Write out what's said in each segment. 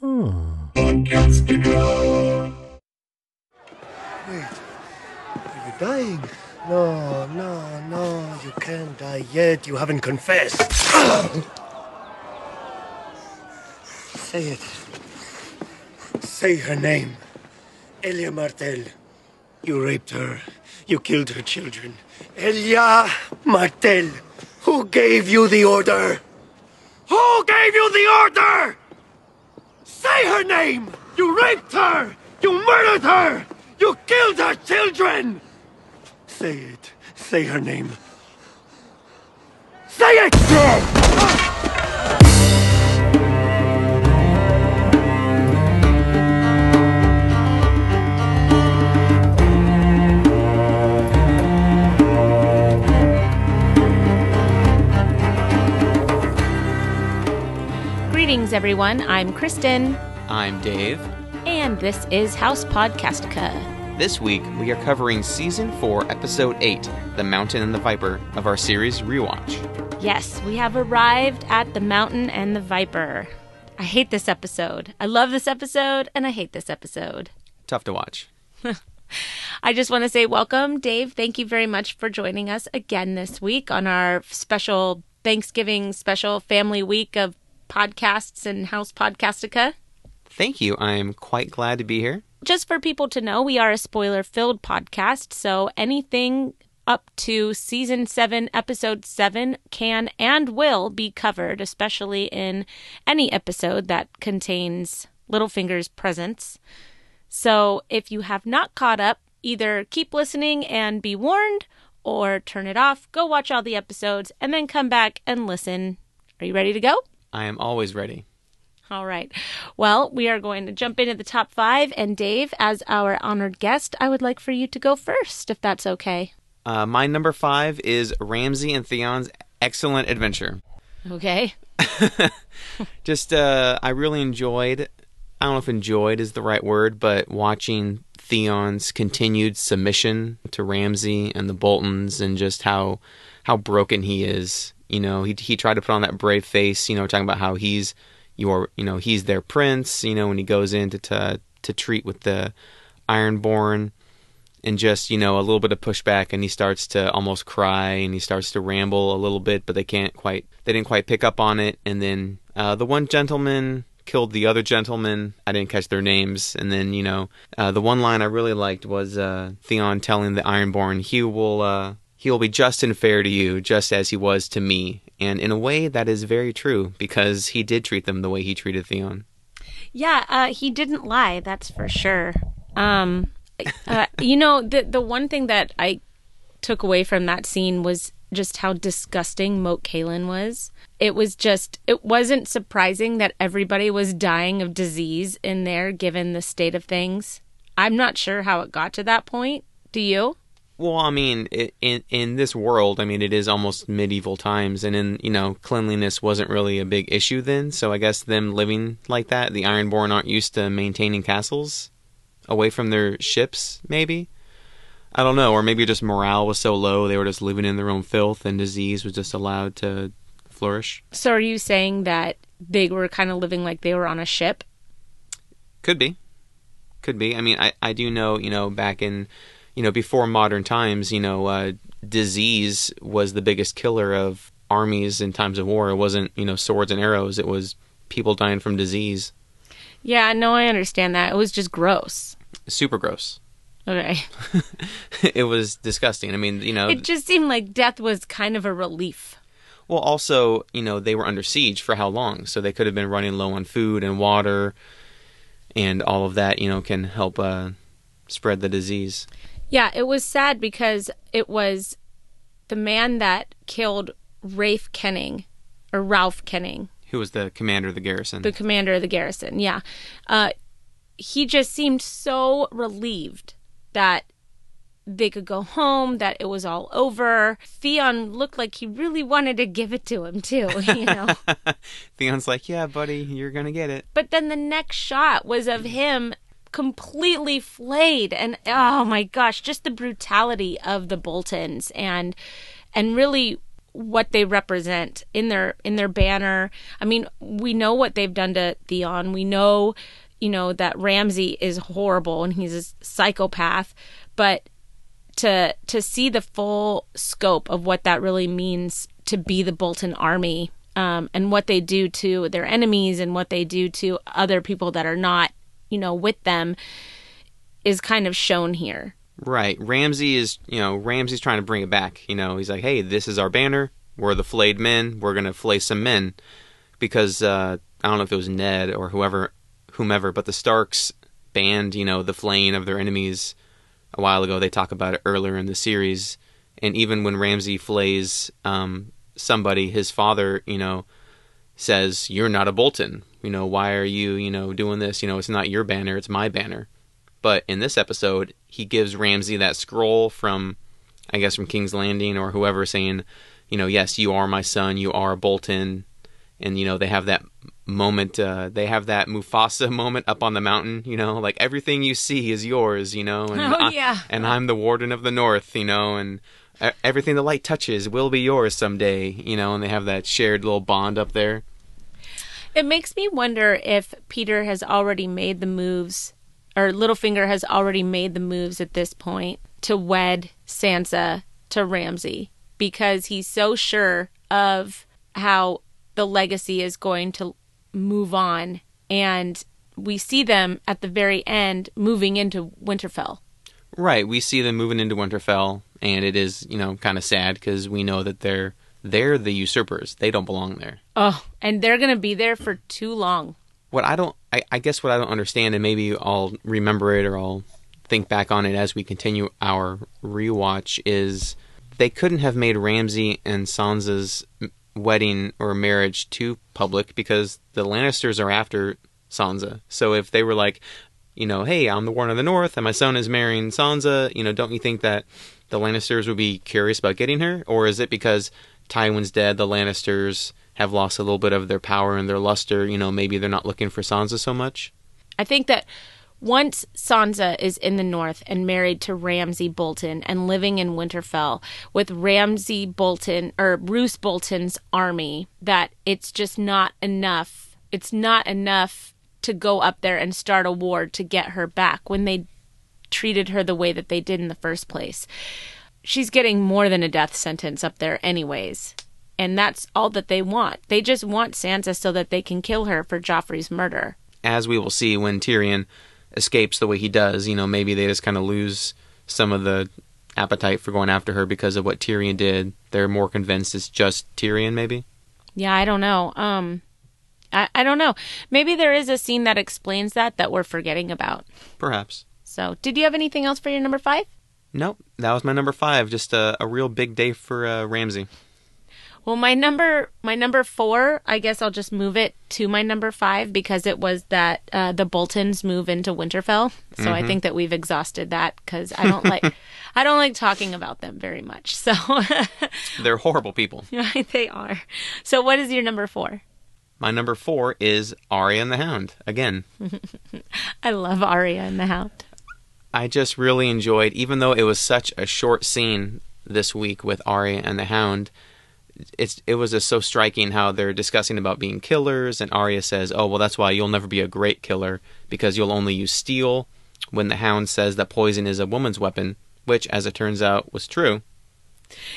Hmm. Wait, are you dying? No, no, no, you can't die yet. You haven't confessed. Say it. Say her name. Elia Martell. You raped her. You killed her children. Elia Martell. Who gave you the order? Who gave you the order? Say her name! You raped her! You murdered her! You killed her children! Say it. Say her name. Say it! Greetings, everyone. I'm Kristen, I'm Dave. and this is House Podcastica. This week we are covering season 4, episode 8, The Mountain and the Viper of our series Rewatch. Yes, we have arrived at the Mountain and the Viper. I hate this episode. I love this episode, and I hate this episode. Tough to watch. I just want to say welcome, Dave. Thank you very much for joining us again this week on our special Thanksgiving special family week of podcasts and House Podcastica. Thank you. I'm quite glad to be here. Just for people to know, we are a spoiler filled podcast, so anything up to season 7, episode 7 can and will be covered, especially in any episode that contains Littlefinger's presence. So if you have not caught up, either keep listening and be warned, or turn it off, go watch all the episodes, and then come back and listen. Are you ready to go? I am always ready. All right. Well, we are going to jump into the top five. And Dave, as our honored guest, I would like for you to go first, if that's okay. Uh, my number five is Ramsay and Theon's Excellent Adventure. Okay. Just, uh, I really enjoyed, I don't know if enjoyed is the right word, but watching Theon's continued submission to Ramsay and the Boltons and just how how broken he is. You know, he he tried to put on that brave face, you know, talking about how he's your, you know, he's their prince, you know, when he goes in to to, to treat with the Ironborn and just, you know, a little bit of pushback and he starts to almost cry and he starts to ramble a little bit, but they can't quite they didn't quite pick up on it and then uh, the one gentleman killed the other gentleman. I didn't catch their names. And then, you know, uh, the one line I really liked was uh, Theon telling the Ironborn, he will, uh, he will be just and fair to you, just as he was to me. And in a way, that is very true because he did treat them the way he treated Theon. Yeah, uh, he didn't lie. That's for sure. Um, uh, you know, the the one thing that I took away from that scene was just how disgusting Moat Cailin was. It was just, it wasn't surprising that everybody was dying of disease in there given the state of things. I'm not sure how it got to that point. Do you? Well, I mean, i- in in this world, I mean, it is almost medieval times, and in you know, cleanliness wasn't really a big issue then. So I guess them living like that, the Ironborn aren't used to maintaining castles away from their ships. Maybe I don't know, or maybe just morale was so low they were just living in their own filth, and disease was just allowed to flourish. So are you saying that they were kind of living like they were on a ship? Could be. Could be. I mean, I, I do know, you know, back in, you know, before modern times, you know, uh, disease was the biggest killer of armies in times of war. It wasn't, you know, swords and arrows. It was people dying from disease. Yeah, no, I understand that. It was just gross. Super gross. Okay. it was disgusting. I mean, you know, It just seemed like death was kind of a relief. well, also, you know, they were under siege for how long? So they could have been running low on food and water and all of that, you know, can help uh, spread the disease. Yeah, it was sad because it was the man that killed Rafe Kenning or Ralf Kenning, Who was the commander of the garrison? the commander of the garrison. Yeah. Uh, he just seemed so relieved that they could go home, that it was all over. Theon looked like he really wanted to give it to him, too, you know? Theon's like, yeah, buddy, you're gonna get it. But then the next shot was of him completely flayed and oh my gosh, just the brutality of the Boltons and and really what they represent in their in their banner. I mean, we know what they've done to Theon. We know, you know, that Ramsay is horrible and he's a psychopath, but to to see the full scope of what that really means to be the Bolton army um, and what they do to their enemies and what they do to other people that are not you know with them is kind of shown here Right. Ramsay is, you know, Ramsay's trying to bring it back. You know, he's like, hey, this is our banner. We're the flayed men. We're going to flay some men. Because, uh, I don't know if it was Ned or whoever, whomever, but the Starks banned, you know, the flaying of their enemies a while ago. They talk about it earlier in the series. And even when Ramsay flays um, somebody, his father, you know, says, You're not a Bolton. You know, why are you, you know, doing this? You know, it's not your banner, it's my banner. But in this episode, he gives Ramsay that scroll from, I guess, from King's Landing or whoever saying, you know, yes, you are my son, you are Bolton. And, you know, they have that moment, uh, they have that Mufasa moment up on the mountain, you know, like everything you see is yours, you know. And Oh, I- yeah. and I'm the Warden of the North, you know, and everything the light touches will be yours someday, you know, and they have that shared little bond up there. It makes me wonder if petyr has already made the moves or littlefinger has already made the moves at this point to wed sansa to ramsay because he's so sure of how the legacy is going to move on and we see them at the very end moving into winterfell. Right, we see them moving into Winterfell, and it is, you know, kind of sad because we know that they're they're the usurpers. They don't belong there. oh and they're gonna be there for too long What I don't, I, I guess, what I don't understand, and maybe I'll remember it or I'll think back on it as we continue our rewatch, is they couldn't have made Ramsay and Sansa's wedding or marriage too public because the Lannisters are after Sansa. So if they were like, you know, hey, I'm the Warden of the North and my son is marrying Sansa, you know, don't you think that the Lannisters would be curious about getting her? Or is it because Tywin's dead, the Lannisters have lost a little bit of their power and their luster, you know, maybe they're not looking for Sansa so much? I think that once Sansa is in the north and married to Ramsay Bolton and living in Winterfell with Ramsay Bolton or Roose Bolton's army, that it's just not enough. It's not enough to go up there and start a war to get her back when they treated her the way that they did in the first place. She's getting more than a death sentence up there, anyways. And that's all that they want. They just want Sansa so that they can kill her for Joffrey's murder. As we will see when Tyrion escapes the way he does, you know, maybe they just kind of lose some of the appetite for going after her because of what Tyrion did. They're more convinced it's just Tyrion, maybe? Yeah, I don't know. Um I, I don't know. Maybe there is a scene that explains that that we're forgetting about. Perhaps. So, did you have anything else for your number five? Nope, that was my number five. Just a, a real big day for uh, Ramsay. Well, my number my number four, I guess I'll just move it to my number five because it was that uh, the Boltons move into Winterfell. So I Mhm. think that we've exhausted that because I don't like I don't like talking about them very much. So They're horrible people. they are. So what is your number four? My number four is Arya and the Hound. Again, I love Arya and the Hound. I just really enjoyed, even though it was such a short scene this week with Arya and the Hound. It's it was just so striking how they're discussing about being killers, and Arya says, "Oh well, that's why you'll never be a great killer because you'll only use steel." When the Hound says that poison is a woman's weapon, which, as it turns out, was true.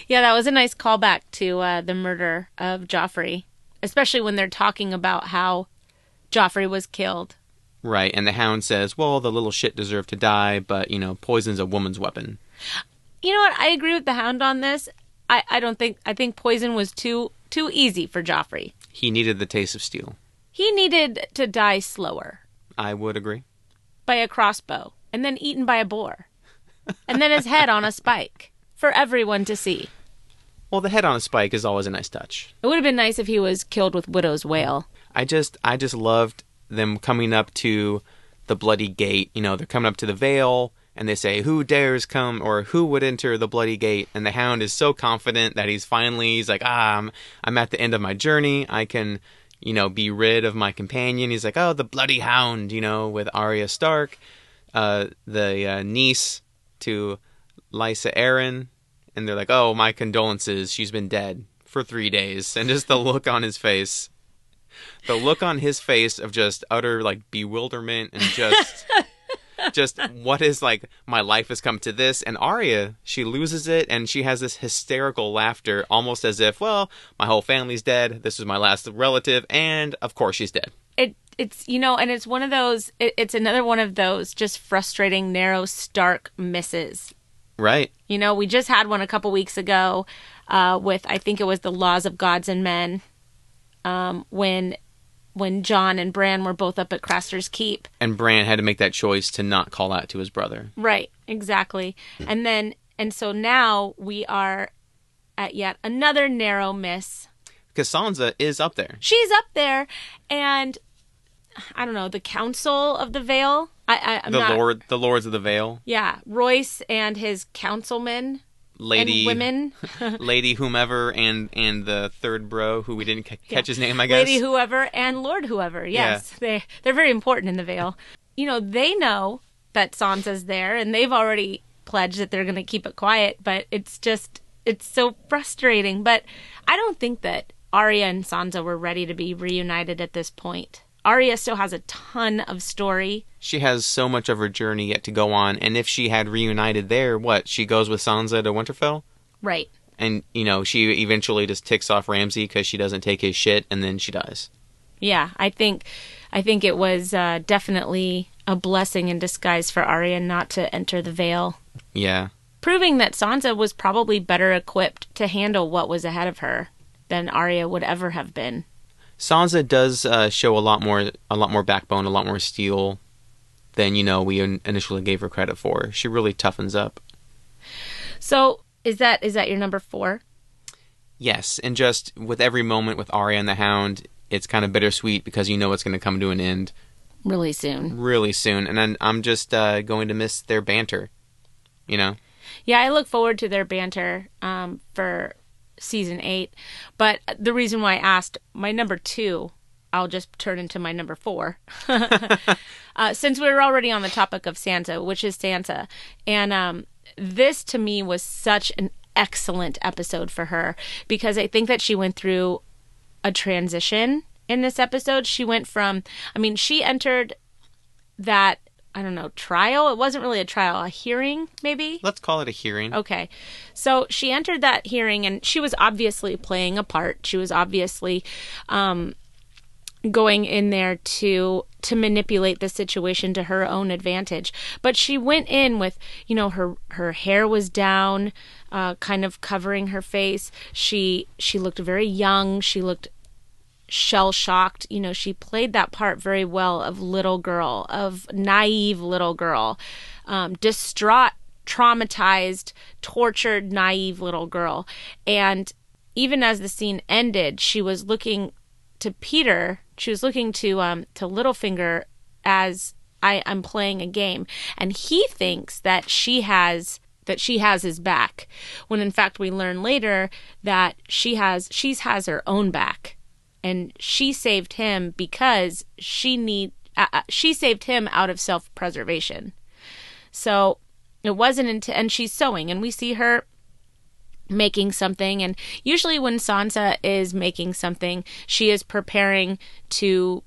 Yeah, that was a nice callback to uh, the murder of Joffrey, especially when they're talking about how Joffrey was killed. Right, and the Hound says, "Well, the little shit deserved to die, but you know, poison's a woman's weapon." You know what? I agree with the Hound on this. I, I don't think I think poison was too too easy for Joffrey. He needed the taste of steel. He needed to die slower I would agree. by a crossbow and then eaten by a boar. and then his head on a spike for everyone to see. Well, the head on a spike is always a nice touch. It would have been nice if he was killed with widow's wail. I just I just loved them coming up to the bloody gate. You know, they're coming up to the veil and they say, "Who dares come or who would enter the bloody gate?" And the hound is so confident that he's finally he's like, "Ah, I'm I'm at the end of my journey. I can, you know, be rid of my companion." He's like, "Oh, the bloody hound," you know, with Arya Stark, uh the uh, niece to Lysa Arryn, and they're like, "Oh, my condolences. She's been dead for 3 days." And just the look on his face the look on his face of just utter like bewilderment and just just what is like my life has come to this. And Arya she loses it and she has this hysterical laughter almost as if well my whole family's dead. This is my last relative. And of course she's dead. It it's you know, and it's one of those. It, it's another one of those just frustrating, narrow, stark misses. right. You know, we just had one a couple weeks ago uh, with I think it was the laws of gods and men um, when when Jon and Bran were both up at Craster's Keep. and Bran had to make that choice to not call out to his brother Right, exactly. And then and so now we are at yet another narrow miss. because Sansa is up there She's up there, and I don't know the Council of the Vale. I, I the not. lord the lords of the Vale Yeah, Royce and his councilmen lady and women. lady whomever and and the third bro who we didn't ca- catch his name I guess Lady whoever and Lord whoever. Yes, they they're very important in the Vale. You know, they know that Sansa's there, and they've already pledged that they're going to keep it quiet. But it's just it's so frustrating. But I don't think that Arya and Sansa were ready to be reunited at this point. Arya still has a ton of story. she has so much of her journey yet to go on, and if she had reunited there, what she goes with Sansa to Winterfell, Right. and you know she eventually just ticks off Ramsay because she doesn't take his shit, and then she dies. Yeah, I think I think it was uh, definitely a blessing in disguise for Arya not to enter the Vale. Yeah, proving that Sansa was probably better equipped to handle what was ahead of her than Arya would ever have been. Sansa does uh, show a lot more, a lot more backbone, a lot more steel than you know we in- initially gave her credit for. She really toughens up. So, is that is that your number 4? Yes, and just with every moment with Arya and the Hound, it's kind of bittersweet because you know it's going to come to an end Really soon. really soon, and I'm, I'm just uh, going to miss their banter. You know. Yeah, I look forward to their banter um, for season 8. But the reason why I asked my number 2, I'll just turn into my number 4. uh, since we were already on the topic of Santa, which is Santa, And um, this to me was such an excellent episode for her because I think that she went through a transition in this episode. She went from, I mean, she entered that, I don't know, trial. It wasn't really a trial, a hearing, maybe? Let's call it a hearing. Okay. So she entered that hearing and she was obviously playing a part. She was obviously um, going in there to to manipulate the situation to her own advantage. But she went in with, you know, her her hair was down, uh, kind of covering her face. She she looked very young. She looked shell shocked. You know, she played that part very well of little girl, of naive little girl, um, distraught, traumatized, tortured, naive little girl. And even as the scene ended, she was looking to Petyr. She was looking to um to Littlefinger as I, I'm playing a game, and he thinks that she has that she has his back, when in fact we learn later that she has she's has her own back, and she saved him because she need uh, uh she saved him out of self preservation. So it wasn't until and she's sewing, and we see her making something and usually when Sansa is making something she is preparing to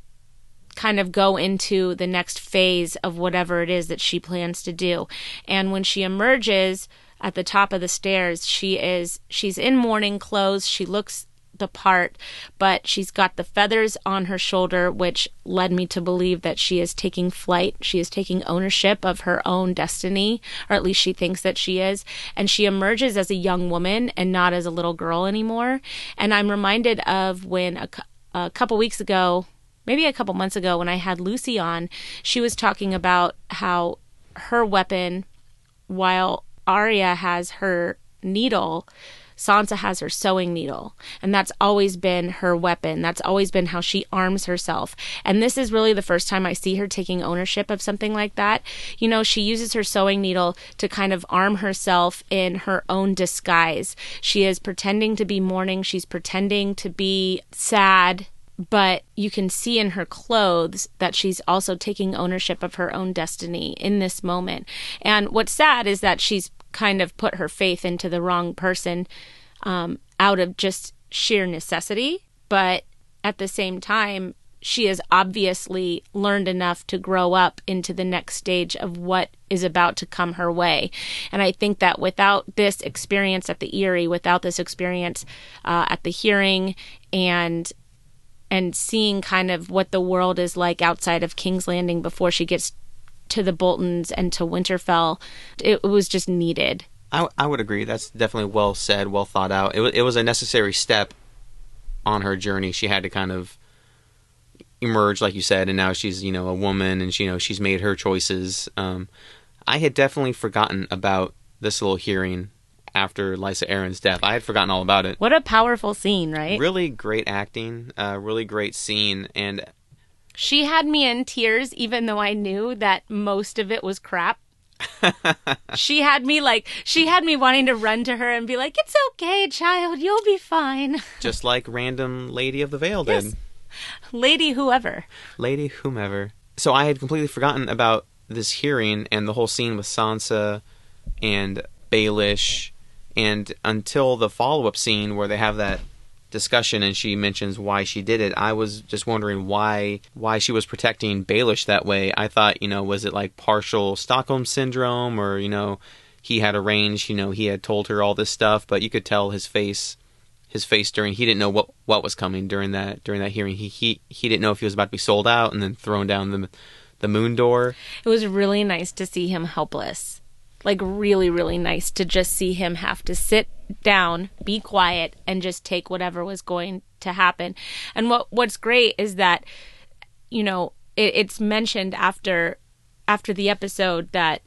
kind of go into the next phase of whatever it is that she plans to do. And when she emerges at the top of the stairs, she is she's in mourning clothes. She looks the part, but she's got the feathers on her shoulder, which led me to believe that she is taking flight. She is taking ownership of her own destiny, or at least she thinks that she is. And she emerges as a young woman and not as a little girl anymore. And I'm reminded of when a, a couple weeks ago, maybe a couple months ago when I had Lucy on, she was talking about how her weapon, while Arya has her needle, Sansa has her sewing needle, and that's always been her weapon. That's always been how she arms herself. And this is really the first time I see her taking ownership of something like that. You know, she uses her sewing needle to kind of arm herself in her own disguise. She is pretending to be mourning, she's pretending to be sad but you can see in her clothes that she's also taking ownership of her own destiny in this moment. And what's sad is that she's kind of put her faith into the wrong person um, out of just sheer necessity. But at the same time, she has obviously learned enough to grow up into the next stage of what is about to come her way. And I think that without this experience at the Eyrie, without this experience uh, at the hearing, and and seeing kind of what the world is like outside of King's Landing before she gets to the Boltons and to Winterfell, it, it was just needed. I, I would agree. That's definitely well said, well thought out. It was, it was a necessary step on her journey. She had to kind of emerge, like you said, and now she's you know a woman, and she, you know she's made her choices. Um, I had definitely forgotten about this little hearing after Lysa Arryn's death. I had forgotten all about it. What a powerful scene, right? Really great acting, uh, really great scene, and she had me in tears, even though I knew that most of it was crap. she had me like she had me wanting to run to her and be like, "It's okay, child, you'll be fine." Just like random Lady of the Vale did. Yes. Lady whoever. Lady whomever. So I had completely forgotten about this hearing and the whole scene with Sansa and Baelish and until the follow up scene where they have that discussion and she mentions why she did it, I was just wondering why why she was protecting Baelish that way. I thought, you know, was it like partial Stockholm syndrome or, you know, he had arranged, you know, he had told her all this stuff, but you could tell his face his face during he didn't know what what was coming during that during that hearing. He he he didn't know if he was about to be sold out and then thrown down the the moon door. It was really nice to see him helpless like really really nice to just see him have to sit down be quiet and just take whatever was going to happen and what what's great is that you know it, it's mentioned after after the episode that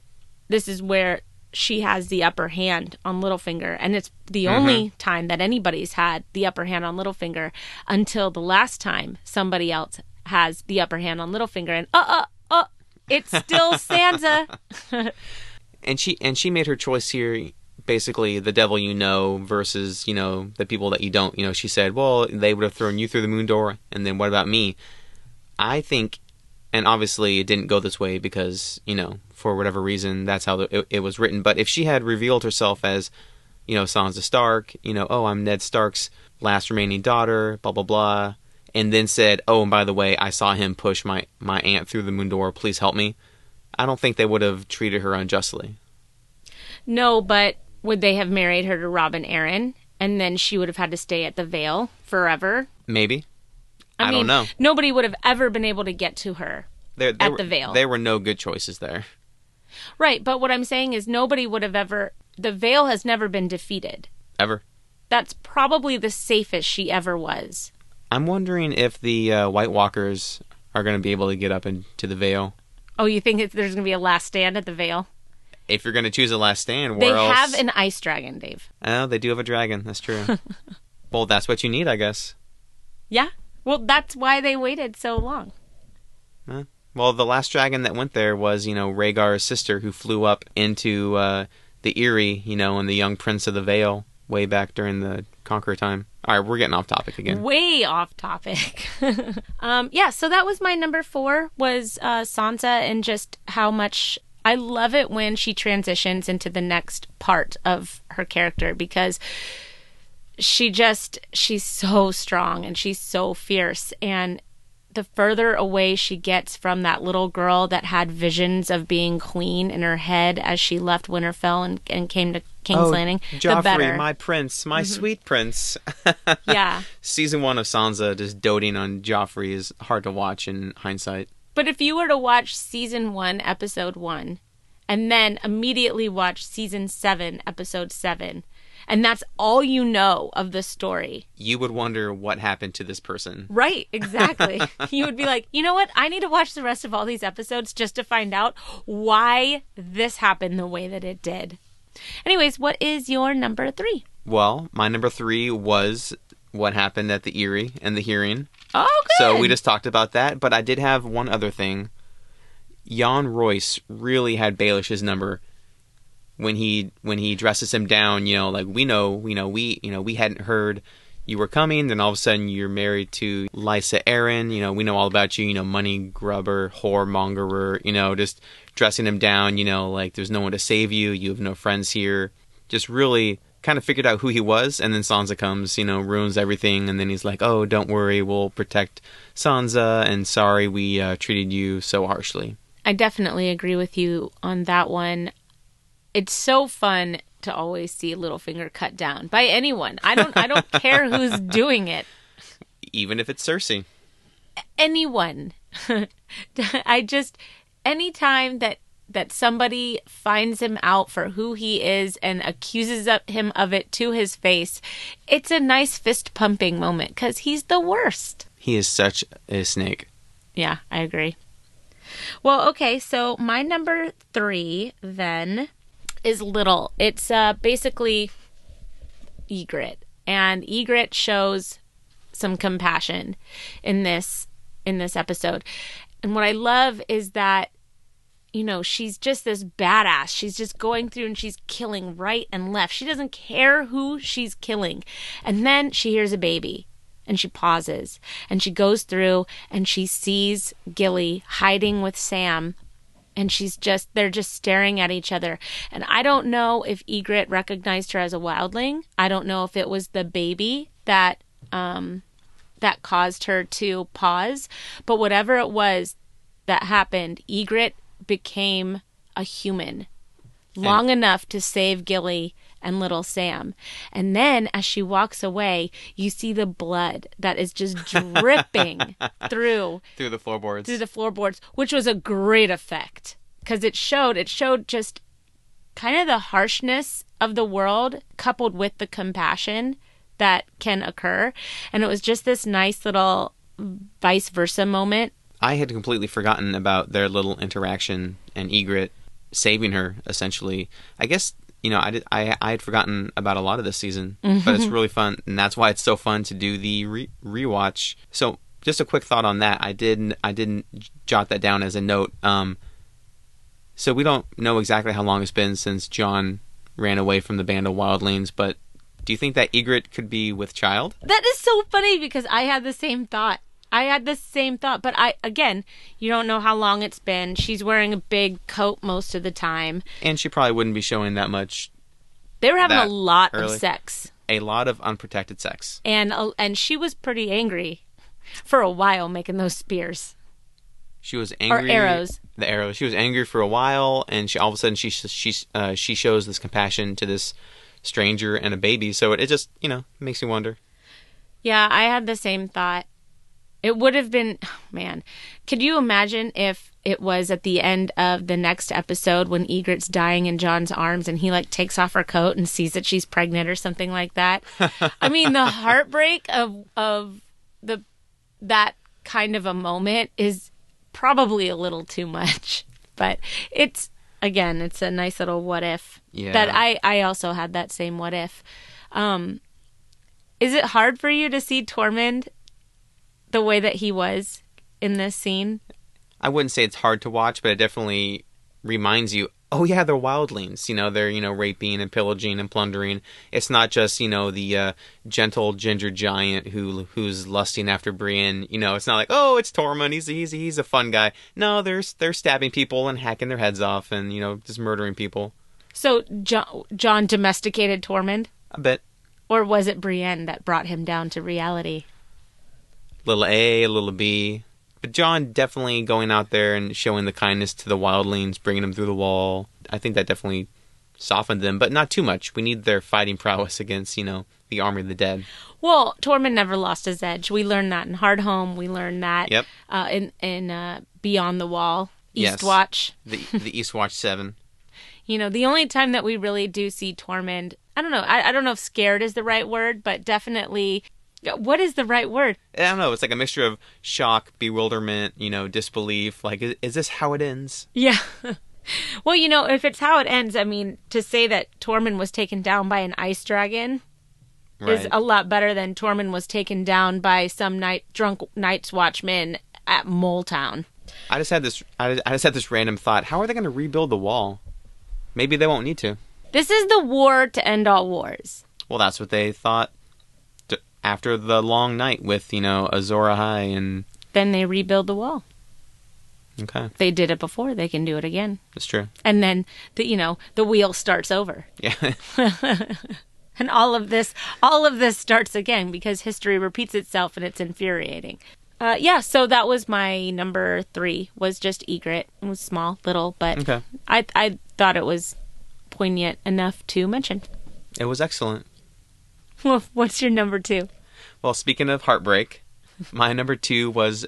this is where she has the upper hand on Littlefinger, and it's the mm-hmm. only time that anybody's had the upper hand on Littlefinger until the last time somebody else has the upper hand on Littlefinger, and uh uh uh, it's still Sansa. and she and she made her choice here basically the devil you know versus you know the people that you don't. You know she said well they would have thrown you through the moon door and then what about me? I think and obviously it didn't go this way because you know for whatever reason that's how it, it, was written. But if she had revealed herself as you know sansa stark you know oh i'm ned stark's last remaining daughter blah blah blah and then said oh and by the way i saw him push my my aunt through the moon door. Please help me I don't think they would have treated her unjustly. No, but would they have married her to Robin Arryn and then she would have had to stay at the Vale forever? Maybe. I, I mean, don't know. Nobody would have ever been able to get to her there, there at were, the Vale. There were no good choices there. Right, but what I'm saying is nobody would have ever. The Vale has never been defeated. Ever. That's probably the safest she ever was. I'm wondering if the uh, White Walkers are going to be able to get up into the Vale. Oh, you think there's going to be a last stand at the Vale? If you're going to choose a last stand, they else? have an ice dragon, Dave. Oh, they do have a dragon. That's true. Well, that's what you need, I guess. Yeah. Well, that's why they waited so long. Huh? Well, the last dragon that went there was, you know, Rhaegar's sister who flew up into uh, the Eyrie, you know, and the young prince of the Vale way back during the Conqueror time. All right, we're getting off topic again. Way off topic. um, yeah, so that was my number four was uh, Sansa and just how much I love it when she transitions into the next part of her character because she just she's so strong and she's so fierce and the further away she gets from that little girl that had visions of being queen in her head as she left Winterfell and, and came to King's oh, Landing, Joffrey, the better. my prince, my Mhm. sweet prince. yeah. Season one of Sansa just doting on Joffrey is hard to watch in hindsight. But if you were to watch season one, episode one, and then immediately watch season seven, episode seven, and that's all you know of the story, You would wonder what happened to this person. Right, exactly. you would be like, you know what? I need to watch the rest of all these episodes just to find out why this happened the way that it did. Anyways, what is your number three? Well, my number three was what happened at the Eyrie and the hearing. Oh, good. So we just talked about that, but I did have one other thing. Yohn Royce really had Baelish's number when he when he dresses him down. You know, like we know, you know, we you know we hadn't heard you were coming. Then all of a sudden you're married to Lysa Arryn. You know, we know all about you. You know, money grubber, whoremongerer. You know, just dressing him down. You know, like there's no one to save you. You have no friends here. Just really kind of figured out who he was, and then Sansa comes, you know, ruins everything, and then he's like, "Oh, don't worry, we'll protect Sansa." And sorry, we uh, treated you so harshly. I definitely agree with you on that one. It's so fun to always see Littlefinger cut down by anyone. I don't I don't care who's doing it. Even if it's Cersei. Anyone. I just anytime that that somebody finds him out for who he is and accuses of him of it to his face, it's a nice fist pumping moment cuz he's the worst. He is such a snake. Yeah, I agree. Well, okay, so my number three then is little. It's uh, basically Ygritte, and Ygritte shows some compassion in this in this episode. And what I love is that you know, she's just this badass. She's just going through and she's killing right and left. She doesn't care who she's killing. And then she hears a baby and she pauses and she goes through and she sees Gilly hiding with Sam and she's just they're just staring at each other. And i don't know if ygritte recognized her as a wildling. I don't know if it was the baby that um that caused her to pause. But whatever it was that happened ygritte became a human long enough to save gilly and little sam and then as she walks away you see the blood that is just dripping through Through the floorboards. through the floorboards, which was a great effect because it showed it showed just kind of the harshness of the world coupled with the compassion that can occur, and it was just this nice little vice versa moment. I had completely forgotten about their little interaction and Ygritte saving her essentially. I guess you know I did, I I had forgotten about a lot of this season, but it's Mhm. really fun, and that's why it's so fun to do the re- rewatch. So just a quick thought on that. I didn't I didn't jot that down as a note. Um, so we don't know exactly how long it's been since Jon ran away from the band of wildlings, but do you think that Ygritte could be with child? That is so funny because I had the same thought. I had the same thought, but I again, you don't know how long it's been. She's wearing a big coat most of the time. And she probably wouldn't be showing that much. They were having a lot early. of sex, A lot of unprotected sex. and uh, and she was pretty angry for a while making those spears. She was angry. Or arrows. The arrows. She was angry for a while, and she all of a sudden she she uh, she shows this compassion to this stranger and a baby. So it, it just you know makes me wonder. Yeah, I had the same thought. It would have been, man, could you imagine if it was at the end of the next episode when Ygritte's dying in Jon's arms and he like takes off her coat and sees that she's pregnant or something like that? I mean, the heartbreak of of the that kind of a moment is probably a little too much, but it's again, it's a nice little what if. Yeah. That I I also had that same what if. Um Is it hard for you to see Tormund the way that he was in this scene? I wouldn't say it's hard to watch, but it definitely reminds you, oh yeah, they're wildlings. You know, they're you know raping and pillaging and plundering. It's not just you know the uh, gentle ginger giant who who's lusting after Brienne. You know, it's not like oh, it's Tormund. He's he's he's a fun guy. No, they're they're stabbing people and hacking their heads off and you know just murdering people. So Jon, Jon domesticated Tormund, A bit. or was it Brienne that brought him down to reality? Little A, little B. But Jon definitely going out there and showing the kindness to the wildlings, bringing them through the wall. I think that definitely softened them, but not too much. We need their fighting prowess against, you know, the army of the dead. Well, Tormund never lost his edge. We learned that in Hard Home. We learned that Yep. uh, in in uh, Beyond the Wall, Eastwatch. Yes. The the Eastwatch Seven. You know, the only time that we really do see Tormund, I don't know. I, I don't know if scared is the right word, but definitely, what is the right word? I don't know. It's like a mixture of shock, bewilderment, you know, disbelief. Like, is, is this how it ends? Yeah. well, you know, if it's how it ends, I mean, to say that Tormund was taken down by an ice dragon is a lot better than Tormund was taken down by some night drunk Night's Watchmen at Mole Town. I just had this. I just, I just had this random thought. How are they going to rebuild the wall? Maybe they won't need to. This is the war to end all wars. Well, that's what they thought after the long night with you know Azor Ahai and Then they rebuild the wall. okay, They did it before, they can do it again. that's true. And then the you know, the wheel starts over. Yeah, And all of this all of this starts again because history repeats itself and it's infuriating. Uh, yeah, so that was my number three. Was just Ygritte. It was small, little, but Okay. I I thought it was poignant enough to mention. it was excellent. Well what's your number two? Well, speaking of heartbreak, my number two was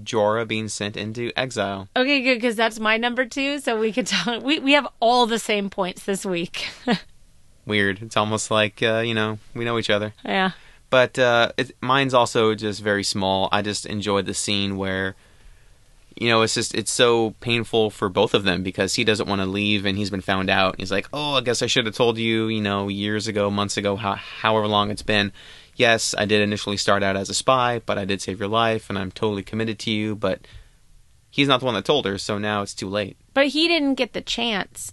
Jorah being sent into exile. Okay, good, because that's my number two. So we could talk. We we have all the same points this week. Weird. It's almost like uh, you know we know each other. yeah. But uh, it, mine's also just very small. I just enjoyed the scene where, you know, it's just it's so painful for both of them because he doesn't want to leave and he's been found out. He's like, oh, I guess I should have told you, you know, years ago, months ago, how, however long it's been. Yes, I did initially start out as a spy, but I did save your life and I'm totally committed to you. But he's not the one that told her, so now it's too late. But he didn't get the chance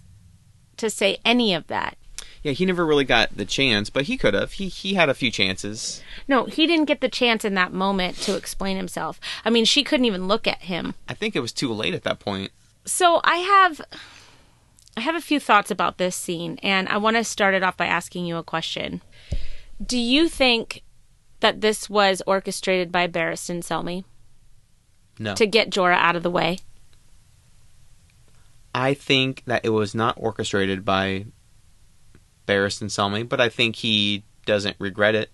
to say any of that. Yeah, he never really got the chance, but he could have. He he had a few chances. No, he didn't get the chance in that moment to explain himself. I mean, she couldn't even look at him. I think it was too late at that point. So I have I have a few thoughts about this scene and I want to start it off by asking you a question. Do you think that this was orchestrated by Barristan Selmy No. to get Jorah out of the way? I think that it was not orchestrated by Barristan Selmy, but I think he doesn't regret it.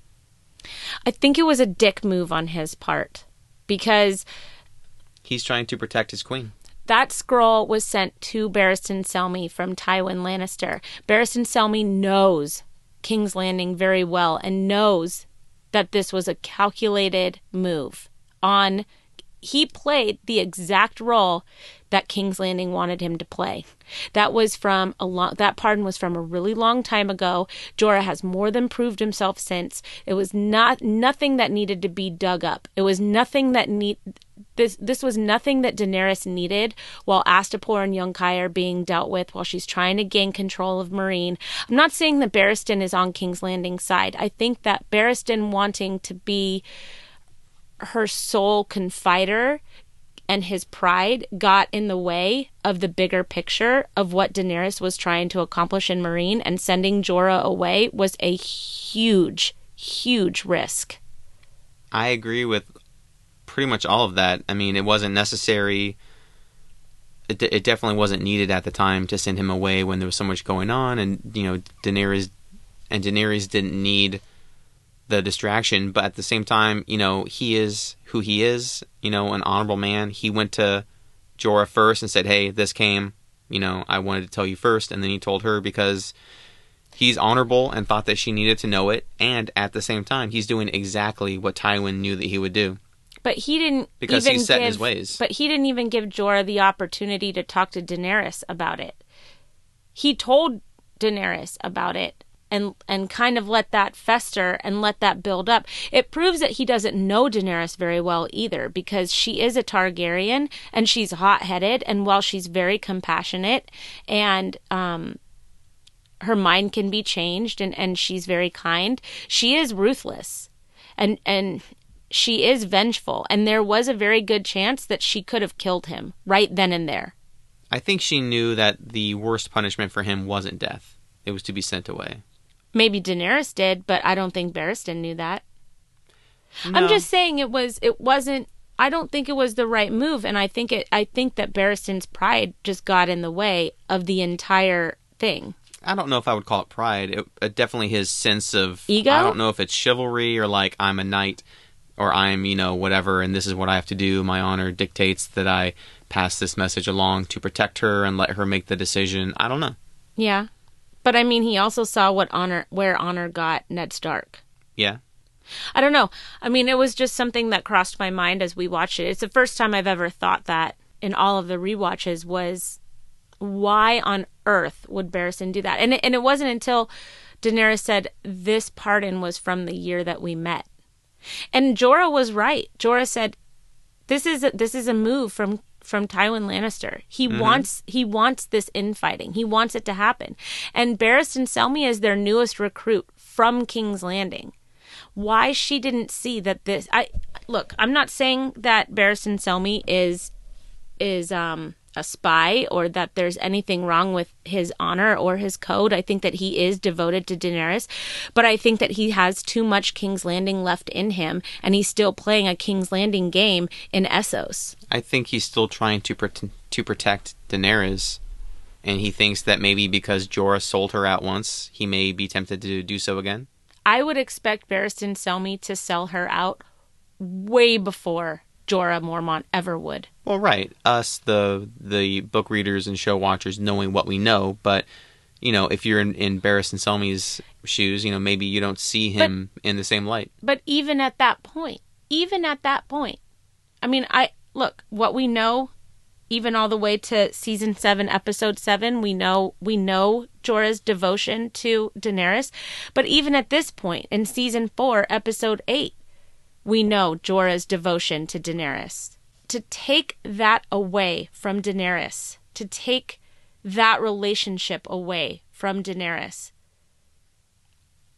I think it was a dick move on his part because He's trying to protect his queen. that scroll was sent to Barristan Selmy from Tywin Lannister. Barristan Selmy knows King's Landing very well and knows that this was a calculated move on he played the exact role that King's Landing wanted him to play. That was from a long that pardon was from a really long time ago. Jorah has more than proved himself since. It was not nothing that needed to be dug up. It was nothing that need this this was nothing that Daenerys needed while Astapor and Yunkai are being dealt with while she's trying to gain control of Meereen. I'm not saying that Barristan is on King's Landing side. I think that Barristan wanting to be her sole confider and his pride got in the way of the bigger picture of what Daenerys was trying to accomplish in Meereen and sending Jorah away was a huge huge risk. I agree with pretty much all of that. I mean, it wasn't necessary. It, it definitely wasn't needed at the time to send him away when there was so much going on, and you know, Daenerys and Daenerys didn't need the distraction. But at the same time, you know, he is who he is. You know, an honorable man. He went to Jorah first and said, "Hey, this came. You know, I wanted to tell you first, and then he told her because." He's honorable and thought that she needed to know it, and at the same time, he's doing exactly what Tywin knew that he would do. But he didn't Because even he's set in his ways. But he didn't even give Jorah the opportunity to talk to Daenerys about it. He told Daenerys about it and and kind of let that fester and let that build up. It proves that he doesn't know Daenerys very well either because she is a Targaryen and she's hot-headed and while she's very compassionate and um her mind can be changed and and she's very kind, she is ruthless. And and she is vengeful and there was a very good chance that she could have killed him right then and there. I think she knew that the worst punishment for him wasn't death. It was to be sent away. Maybe Daenerys did, but I don't think Barristan knew that. No. I'm just saying it was it wasn't I don't think it was the right move and I think it I think that Barristan's pride just got in the way of the entire thing. I don't know if I would call it pride. It, uh, definitely his sense of Ego? I don't know if it's chivalry or like I'm a knight or I'm, you know, whatever and this is what I have to do. My honor dictates that I pass this message along to protect her and let her make the decision. I don't know. Yeah. But I mean he also saw what honor where honor got Ned Stark. Yeah. I don't know. I mean, it was just something that crossed my mind as we watched it. It's the first time I've ever thought that in all of the rewatches was why on earth would Barristan do that? And it, and it wasn't until Daenerys said this pardon was from the year that we met. And Jorah was right. Jorah said this is a, this is a move from from Tywin Lannister. He Mhm. wants he wants this infighting. He wants it to happen. And Barristan Selmy is their newest recruit from King's Landing. Why she didn't see that this I look, I'm not saying that Barristan Selmy is is um a spy or that there's anything wrong with his honor or his code. I think that he is devoted to Daenerys, but I think that he has too much King's Landing left in him and he's still playing a King's Landing game in Essos. I think he's still trying to prote- to protect Daenerys and he thinks that maybe because Jorah sold her out once, he may be tempted to do so again. I would expect Barristan Selmy to sell her out way before Jorah Mormont ever would. Well, right. Us, the the book readers and show watchers, knowing what we know, but you know, if you're in, in Barristan Selmy's shoes, you know, maybe you don't see him in the same light. But even at that point, even at that point, I mean, I look what we know, even all the way to season seven, episode seven, we know we know Jorah's devotion to Daenerys. But even at this point, in season four, episode eight, we know Jorah's devotion to Daenerys. To take that away from Daenerys, to take that relationship away from Daenerys,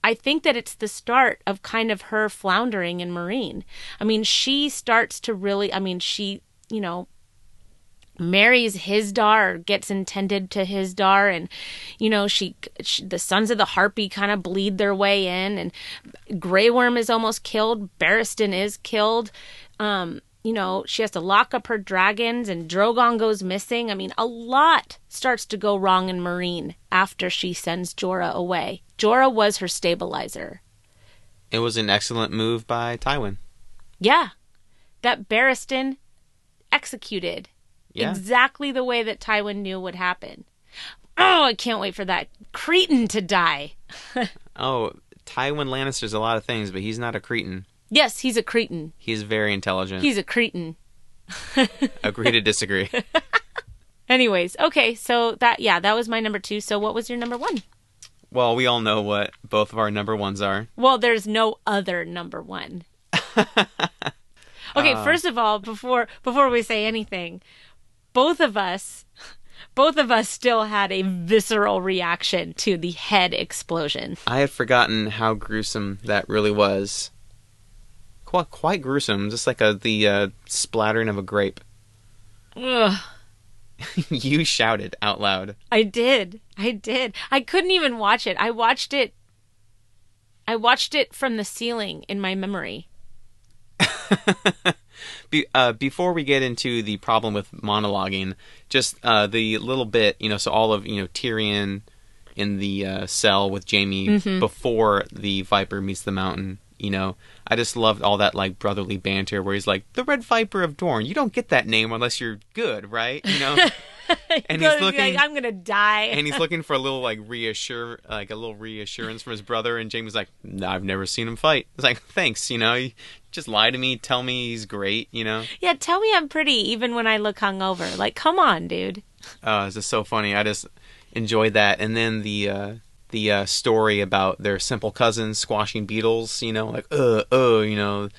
I think that it's the start of kind of her floundering in Meereen. I mean, she starts to really, I mean, she, you know, marries Hizdahr, gets intended to Hizdahr, and you know, she, she the sons of the harpy kind of bleed their way in, and Grey Worm is almost killed. Barristan is killed. Um, you know, she has to lock up her dragons, and Drogon goes missing. I mean, a lot starts to go wrong in Meereen after she sends Jorah away. Jorah was her stabilizer. It was an excellent move by Tywin. Yeah, that Barristan executed Yeah. exactly the way that Tywin knew would happen. Oh, I can't wait for that Cretan to die. Oh, Tywin Lannister's a lot of things, but he's not a Cretan. yes, he's a Cretan. He's very intelligent. He's a Cretan. Agree to disagree. Anyways, okay, so that yeah, that was my number two. So what was your number one? well, we all know what both of our number ones are. Well, there's no other number one. okay, Uh. first of all, before before we say anything, both of us both of us still had a visceral reaction to the head explosion. I had forgotten how gruesome that really was. Quite, quite gruesome, just like a, the uh, splattering of a grape. Ugh. you shouted out loud. I did. I did. I couldn't even watch it. I watched it I watched it from the ceiling in my memory. Be, uh, before we get into the problem with monologuing, just uh, the little bit, you know, so all of you know Tyrion in the uh, cell with Jaime Mhm. before the Viper meets the Mountain. You know, I just loved all that like brotherly banter where he's like, "The Red Viper of Dorne. You don't get that name unless you're good, right?" You know, and he's looking. like, I'm gonna die. and he's looking for a little like reassure like a little reassurance from his brother and Jaime's like "No, I've never seen him fight it's like thanks you know you just lie to me tell me he's great you know Yeah, tell me I'm pretty even when I look hungover. Like, come on, dude. uh it's just so funny I just enjoyed that and then the uh the uh, story about their simple cousins squashing beetles. You know, like uh uh, you know,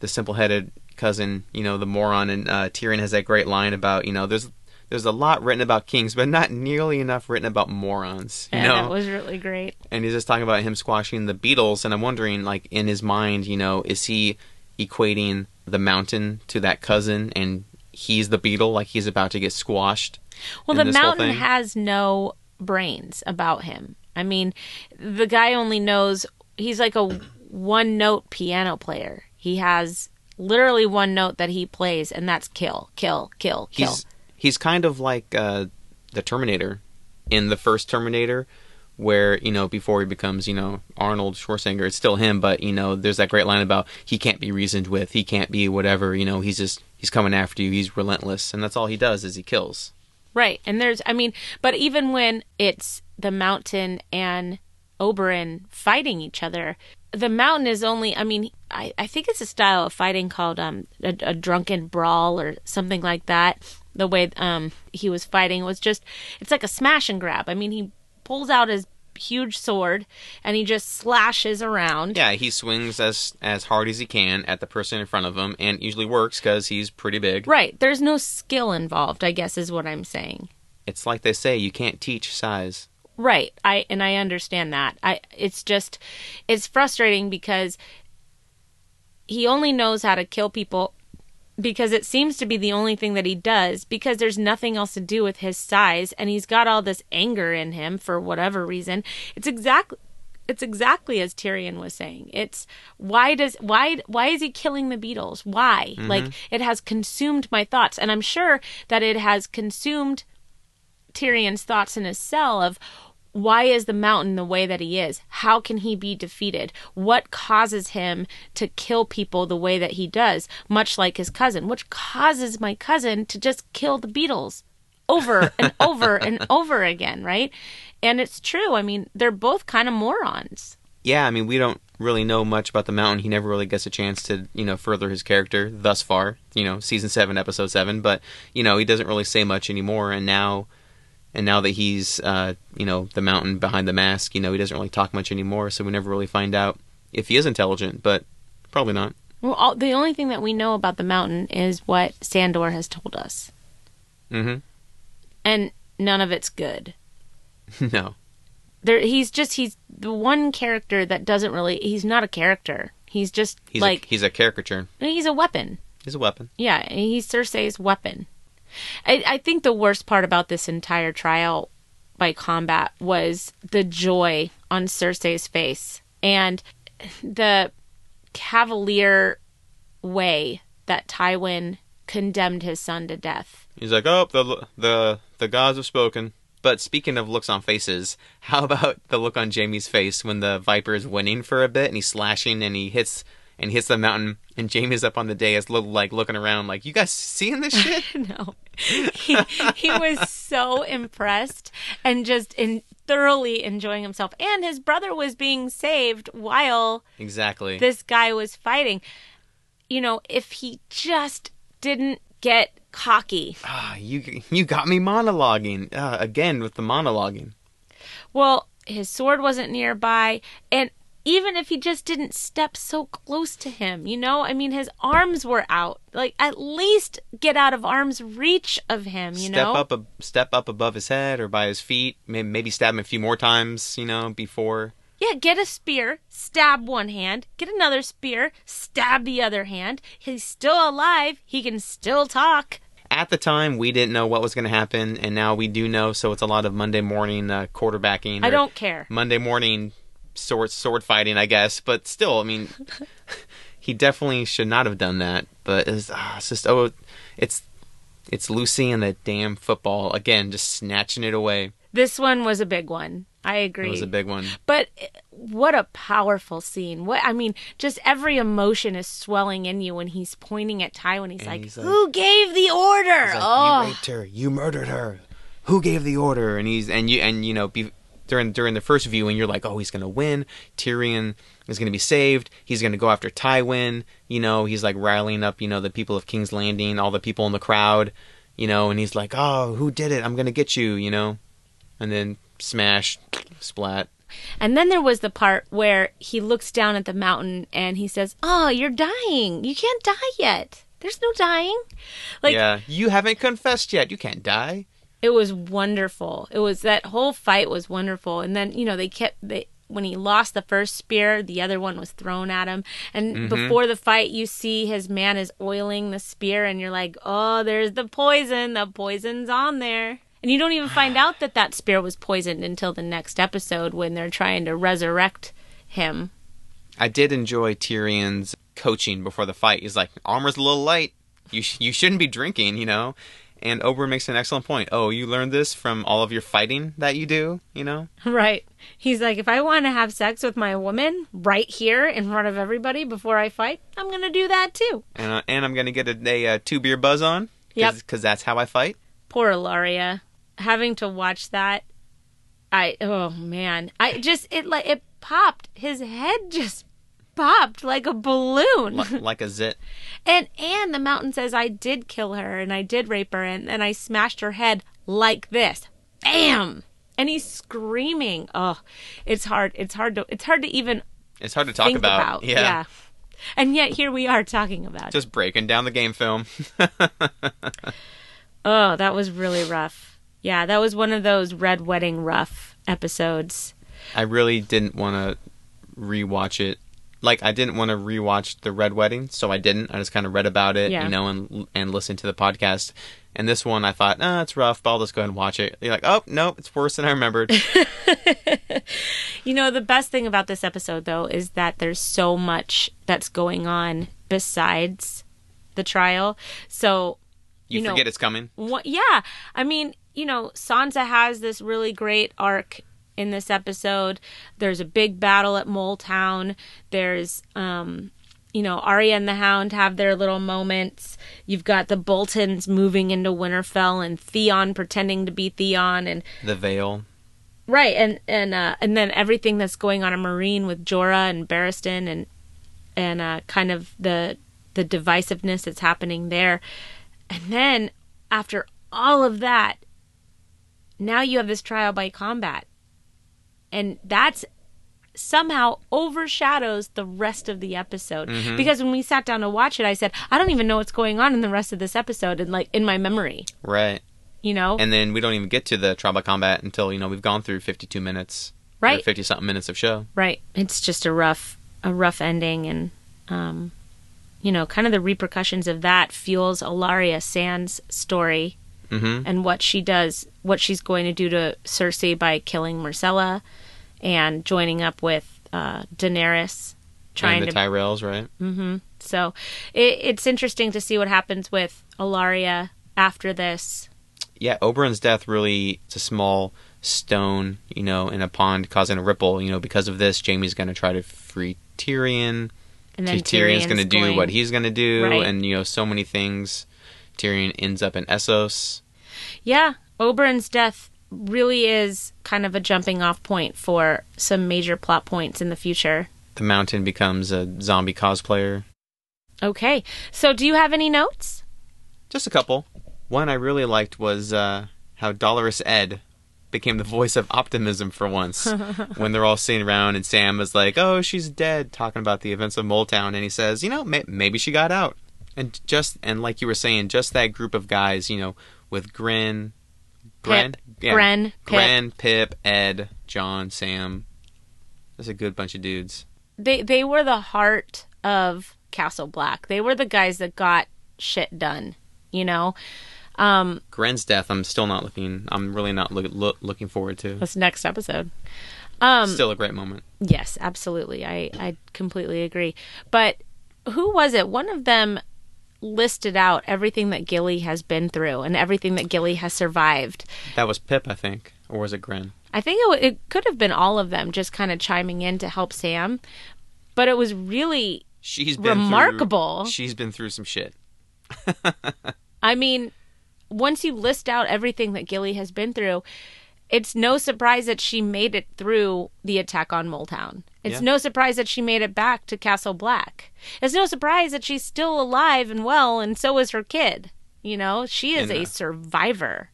the simple-headed cousin, you know, the moron, and uh, Tyrion has that great line about you know, there's there's a lot written about kings, but not nearly enough written about morons. You Yeah, know, that was really great. and he's just talking about him squashing the beetles, and I'm wondering, like in his mind, you know, is he equating the mountain to that cousin, and he's the beetle, like he's about to get squashed? Well, the mountain has no brains about him. I mean, the guy only knows he's like a one note piano player. He has literally one note that he plays, and that's kill, kill, kill, kill. He's he's kind of like uh, the Terminator in the first Terminator, where you know before he becomes you know Arnold Schwarzenegger, it's still him, but you know there's that great line about he can't be reasoned with, he can't be whatever, you know he's just he's coming after you, he's relentless, and that's all he does is he kills. Right. And there's, I mean, but even when it's the mountain and Oberyn fighting each other, the mountain is only, I mean, I, I think it's a style of fighting called um, a, a drunken brawl or something like that. The way um, he was fighting was just, it's like a smash and grab. I mean, he pulls out his huge sword and he just slashes around. Yeah, he swings as as hard as he can at the person in front of him, and usually works because he's pretty big. Right. There's no skill involved, I guess is what I'm saying. It's like they say, you can't teach size. Right. I and I understand that. I it's just it's frustrating because he only knows how to kill people because it seems to be the only thing that he does because there's nothing else to do with his size and he's got all this anger in him for whatever reason. It's exactly it's exactly as Tyrion was saying. It's why does why why is he killing the beetles? Why? Mhm. Like it has consumed my thoughts and I'm sure that it has consumed Tyrion's thoughts in his cell of why is the mountain the way that he is? How can he be defeated? What causes him to kill people the way that he does, much like his cousin? Which causes my cousin to just kill the beetles over and over and over again, right? And it's true. I mean, they're both kind of morons. Yeah, I mean, we don't really know much about the mountain. He never really gets a chance to, you know, further his character thus far. You know, season seven, episode seven. But you know, he doesn't really say much anymore. And now, and now that he's, uh, you know, the mountain behind the mask, you know, he doesn't really talk much anymore. So we never really find out if he is intelligent. But probably not. Well, all, the only thing that we know about the mountain is what Sandor has told us, Mm-hmm. and none of it's good. no. there he's just he's the one character that doesn't really he's not a character he's just He's like a, he's a caricature. he's a weapon He's a weapon. yeah he's cersei's weapon I, I think the worst part about this entire trial by combat was the joy on cersei's face and the cavalier way that tywin condemned his son to death He's like, oh, the the the gods have spoken. But speaking of looks on faces, how about the look on Jaime's face when the Viper is winning for a bit and he's slashing and he hits and hits the mountain and Jaime's up on the dais, look, like looking around, like, you guys seeing this shit? no, he, he was so impressed and just in thoroughly enjoying himself. And his brother was being saved while exactly. this guy was fighting. You know, if he just didn't get cocky. Ah, you you got me monologuing uh, again with the monologuing. Well, his sword wasn't nearby, and even if he just didn't step so close to him, you know, I mean, his arms were out. Like, at least get out of arm's reach of him, you step know? up a step up above his head or by his feet. Maybe, maybe stab him a few more times. You know, before. Yeah, get a spear, stab one hand, get another spear, stab the other hand. He's still alive. He can still talk. At the time, we didn't know what was going to happen, and now we do know. So it's a lot of Monday morning uh, quarterbacking. I don't care. Monday morning sword sword fighting, I guess. But still, I mean, he definitely should not have done that. But it's, ah, it's just oh, it's it's Lucy and the damn football again, just snatching it away. This one was a big one. I agree. It was a big one. But eh, what a powerful scene. What I mean, just every emotion is swelling in you when he's pointing at Ty when he's, like, he's like- "Who gave the order?" Like, oh, You raped her. You murdered her. Who gave the order? And he's and you and you know be, during during the first viewing, you're like, oh, he's gonna win. Tyrion is gonna be saved. He's gonna go after Tywin. You know, he's like rallying up, you know, the people of King's Landing, all the people in the crowd. You know, and he's like, oh, who did it? I'm gonna get you. You know, and then smash, splat. And then there was the part where he looks down at the mountain and he says, "Oh, you're dying. You can't die yet. There's no dying." Like yeah, you haven't confessed yet. You can't die. It was wonderful. It was that whole fight was wonderful. And then, you know, they kept they when he lost the first spear, the other one was thrown at him. And Mhm. before the fight, you see his man is oiling the spear, and you're like, oh, there's the poison. The poison's on there. And you don't even find out that that spear was poisoned until the next episode when they're trying to resurrect him. I did enjoy Tyrion's coaching before the fight. He's like, armor's a little light. You sh- you shouldn't be drinking, you know. And Ober makes an excellent point. Oh, you learned this from all of your fighting that you do, you know. Right. He's like, if I want to have sex with my woman right here in front of everybody before I fight, I'm going to do that too. And uh, and I'm gonna get a, a, uh two beer buzz on. Yep. Because that's how I fight. Poor Ellaria. Having to watch that, I, oh man. I just, it like, it popped. His head just popped like a balloon. Li- like a zit. And and the mountain says I did kill her and I did rape her and, and I smashed her head like this. Bam! And he's screaming. Oh, it's hard. It's hard to it's hard to even It's hard to talk about. about. Yeah. And yet here we are talking about it. Just breaking down the game film. Oh, that was really rough. Yeah, that was one of those red wedding rough episodes. I really didn't want to rewatch it. Like I didn't want to rewatch the Red Wedding, so I didn't. I just kind of read about it, Yeah. you know, and and listened to the podcast. And this one, I thought, ah, it's rough, but I'll just go ahead and watch it. You're like, oh no, it's worse than I remembered. You know, the best thing about this episode, though, is that there's so much that's going on besides the trial. So, You, you, know, forget it's coming. what, yeah. I mean, you know, Sansa has this really great arc in this episode. There's a big battle at Mole Town. There's, um, you know, Arya and the Hound have their little moments. You've got the Boltons moving into Winterfell and Theon pretending to be Theon and The Veil. Right, and and uh, and then everything that's going on in Meereen with Jorah and Barristan and and uh, kind of the the divisiveness that's happening there, and then after all of that, now you have this trial by combat, and that's somehow overshadows the rest of the episode Mhm. because when we sat down to watch it, I said I don't even know what's going on in the rest of this episode, and like in my memory, Right. you know, And then we don't even get to the tribal combat until, you know, we've gone through 52 minutes. Right. 50 something minutes of show. Right. It's just a rough a rough ending and um you know, kind of the repercussions of that fuels Ellaria Sand's story Mhm. and what she does, what she's going to do to Cersei by killing Myrcella and joining up with uh Daenerys trying and the to Tyrells, right? Mm-hmm. So it, it's interesting to see what happens with Ellaria after this. yeah, Oberyn's death really it's a small stone, you know, in a pond causing a ripple. You know, because of this, Jaime's going to try to free Tyrion. And then Tyrion's going to Tyrion's do what he's going to do, Right. and you know, so many things. Tyrion ends up in Essos. Yeah, Oberyn's death really is kind of a jumping off point for some major plot points in the future. The Mountain becomes a zombie cosplayer. Okay, so do you have any notes? Just a couple. One I really liked was uh, how Dolorous Ed became the voice of optimism for once. when they're all sitting around and Sam is like, "Oh, she's dead," talking about the events of Moletown, and he says, "You know, may- maybe she got out." And just and like you were saying, just that group of guys, you know, with Grenn, Grenn, Pip, Grenn, Pip. Grenn, Pip, Ed, Jon, Sam. That's a good bunch of dudes. They they were the heart of Castle Black. They were the guys that got shit done. You know, um, Grenn's death, I'm still not looking. I'm really not look, look, looking forward to. this next episode. Um, Still a great moment. Yes, absolutely. I, I completely agree. But who was it? One of them listed out everything that Gilly has been through and everything that Gilly has survived. That was Pip, I think, or was it Grenn? I think it, w- it could have been all of them just kind of chiming in to help Sam. But it was really She's been remarkable. Through, she's been through some shit. I mean, once you list out everything that Gilly has been through, it's no surprise that she made it through the attack on Moletown. It's Yeah. no surprise that she made it back to Castle Black. It's no surprise that she's still alive and well, and so is her kid. You know, she is a uh, survivor.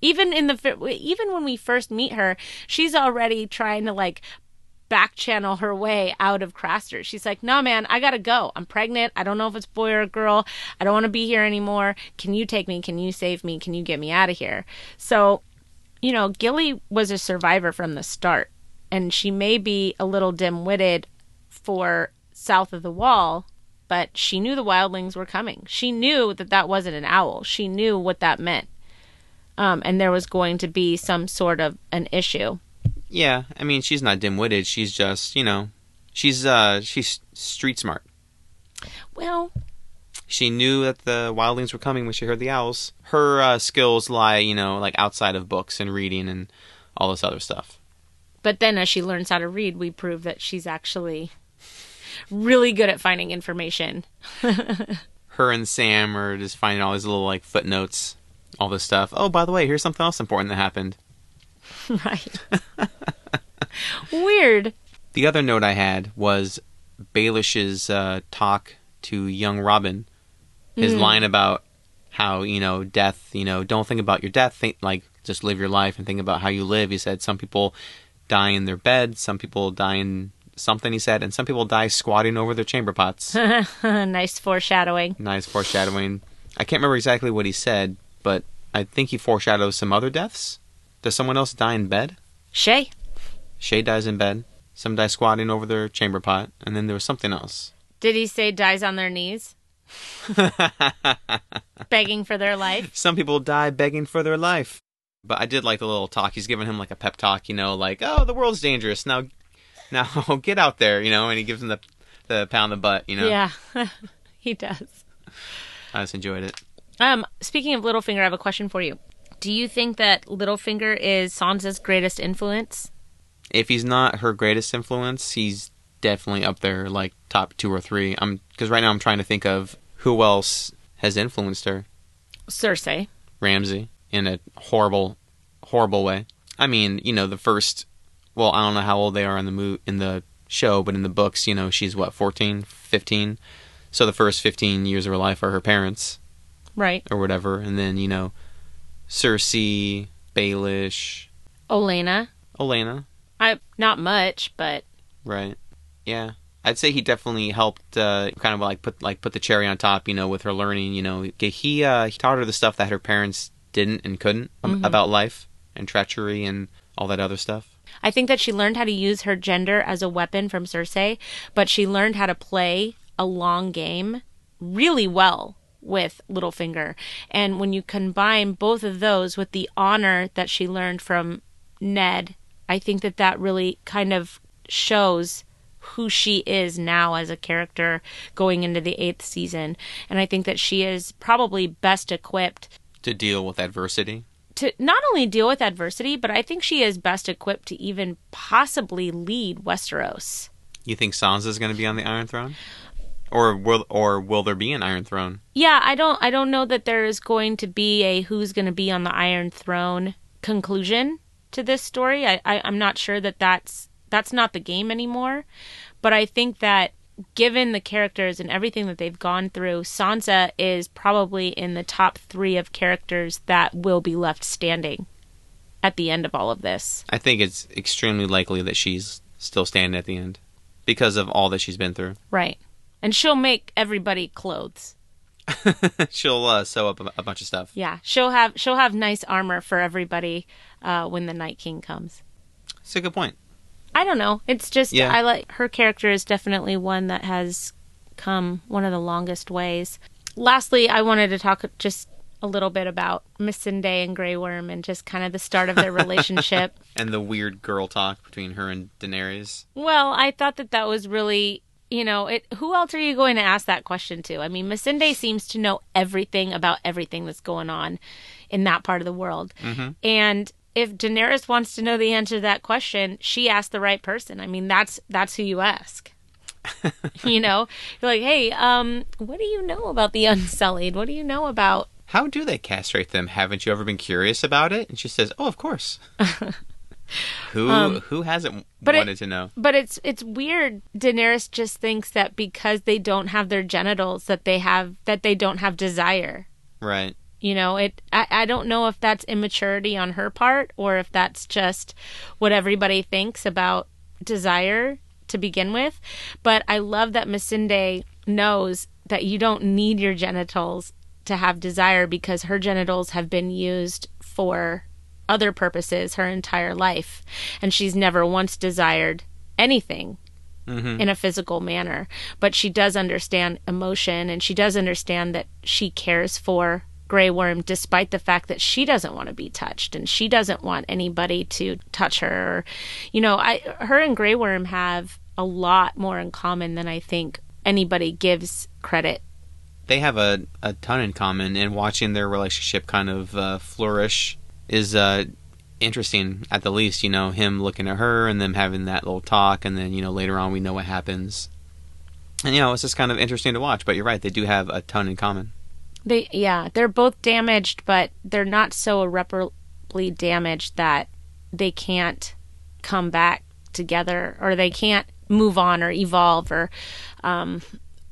Even in the even when we first meet her, she's already trying to like back channel her way out of Craster. She's like, "No, man, I gotta go. I'm pregnant. I don't know if it's boy or girl. I don't want to be here anymore. Can you take me? Can you save me? Can you get me out of here?" So, you know, Gilly was a survivor from the start, and she may be a little dim-witted for south of the wall, but she knew the wildlings were coming. She knew that that wasn't an owl. She knew what that meant. Um, and there was going to be some sort of an issue. Yeah, I mean, she's not dim-witted. She's just, you know, she's uh she's street smart. Well, She knew that the wildlings were coming when she heard the owls. Her uh, skills lie, you know, like outside of books and reading and all this other stuff. but then as she learns how to read, we prove that she's actually really good at finding information. Her and Sam are just finding all these little like footnotes, all this stuff. Oh, by the way, here's something else important that happened. right. Weird. The other note I had was Baelish's uh, talk to young Robin. His Mm. line about how you know death. You know, don't think about your death. Think like just live your life and think about how you live. He said some people die in their bed, some people die in something. He said, and some people die squatting over their chamber pots. nice foreshadowing. nice foreshadowing. I can't remember exactly what he said, but I think he foreshadows some other deaths. Does someone else die in bed? Shae. Shae dies in bed. Some die squatting over their chamber pot, and then there was something else. Did he say dies on their knees? Begging for their life? Some people die begging for their life. But I did like the little talk. He's giving him like a pep talk, you know, like, "Oh, the world's dangerous. Now now get out there," you know, and he gives him the the pound the butt, you know. Yeah, he does. I just enjoyed it. Um, speaking of Littlefinger, I have a question for you. Do you think that Littlefinger is Sansa's greatest influence? If he's not her greatest influence, he's definitely up there like top 2 or 3. I'm cuz right now I'm trying to think of who else has influenced her. Cersei. Ramsay in a horrible, horrible way. I mean, you know, the first. Well, I don't know how old they are in the mo- in the show, but in the books, you know, she's what 14, 15. So the first 15 years of her life are her parents Right. or whatever, and then you know, Cersei, Baelish, Olenna. Olenna, I not much, but right? Yeah, I'd say he definitely helped, uh, kind of like put like put the cherry on top, you know, with her learning. You know, he uh, he taught her the stuff that her parents didn't and couldn't Mhm. about life and treachery and all that other stuff. I think that she learned how to use her gender as a weapon from Cersei, but she learned how to play a long game really well with Littlefinger. And when you combine both of those with the honor that she learned from Ned, I think that that really kind of shows who she is now as a character going into the eighth season. And I think that she is probably best equipped to deal with adversity. to not only deal with adversity, but I think she is best equipped to even possibly lead Westeros. You think Sansa's going to be on the Iron Throne, or will or will there be an Iron Throne? Yeah, I don't I don't know that there is going to be a who's going to be on the Iron Throne conclusion to this story. I, I I'm not sure that that's that's not the game anymore, but I think that given the characters and everything that they've gone through, Sansa is probably in the top three of characters that will be left standing at the end of all of this. I think it's extremely likely that she's still standing at the end because of all that she's been through. Right. And she'll make everybody clothes. She'll uh, sew up a, a bunch of stuff. Yeah, she'll have she'll have nice armor for everybody uh, when the Night King comes. It's a good point. I don't know. It's just Yeah. I like her character is definitely one that has come one of the longest ways. Lastly, I wanted to talk just a little bit about Miss Missandei and Grey Worm and just kind of the start of their relationship. And the weird girl talk between her and Daenerys. Well, I thought that that was really, you know, it. Who else are you going to ask that question to? I mean, Missandei seems to know everything about everything that's going on in that part of the world, Mm-hmm. and if Daenerys wants to know the answer to that question, she asked the right person. I mean, that's that's who you ask. you know, you're like, hey, um, what do you know about the Unsullied? What do you know about? How do they castrate them? Haven't you ever been curious about it? And she says, "Oh, of course." who Um, who hasn't but it- wanted to know? But it's it's weird. Daenerys just thinks that because they don't have their genitals, that they have that they don't have desire. Right. You know, it I, I don't know if that's immaturity on her part or if that's just what everybody thinks about desire to begin with. But I love that Missandei knows that you don't need your genitals to have desire because her genitals have been used for other purposes her entire life. And she's never once desired anything Mhm. in a physical manner. But she does understand emotion and she does understand that she cares for Grey Worm despite the fact that she doesn't want to be touched and she doesn't want anybody to touch her. You know, I her and Grey Worm have a lot more in common than I think anybody gives credit. They have a, a ton in common, and watching their relationship kind of uh, flourish is uh, interesting at the least. You know, him looking at her and them having that little talk, and then, you know, later on we know what happens. And, you know, it's just kind of interesting to watch, but you're right, they do have a ton in common. They yeah, they're both damaged, but they're not so irreparably damaged that they can't come back together or they can't move on or evolve or um,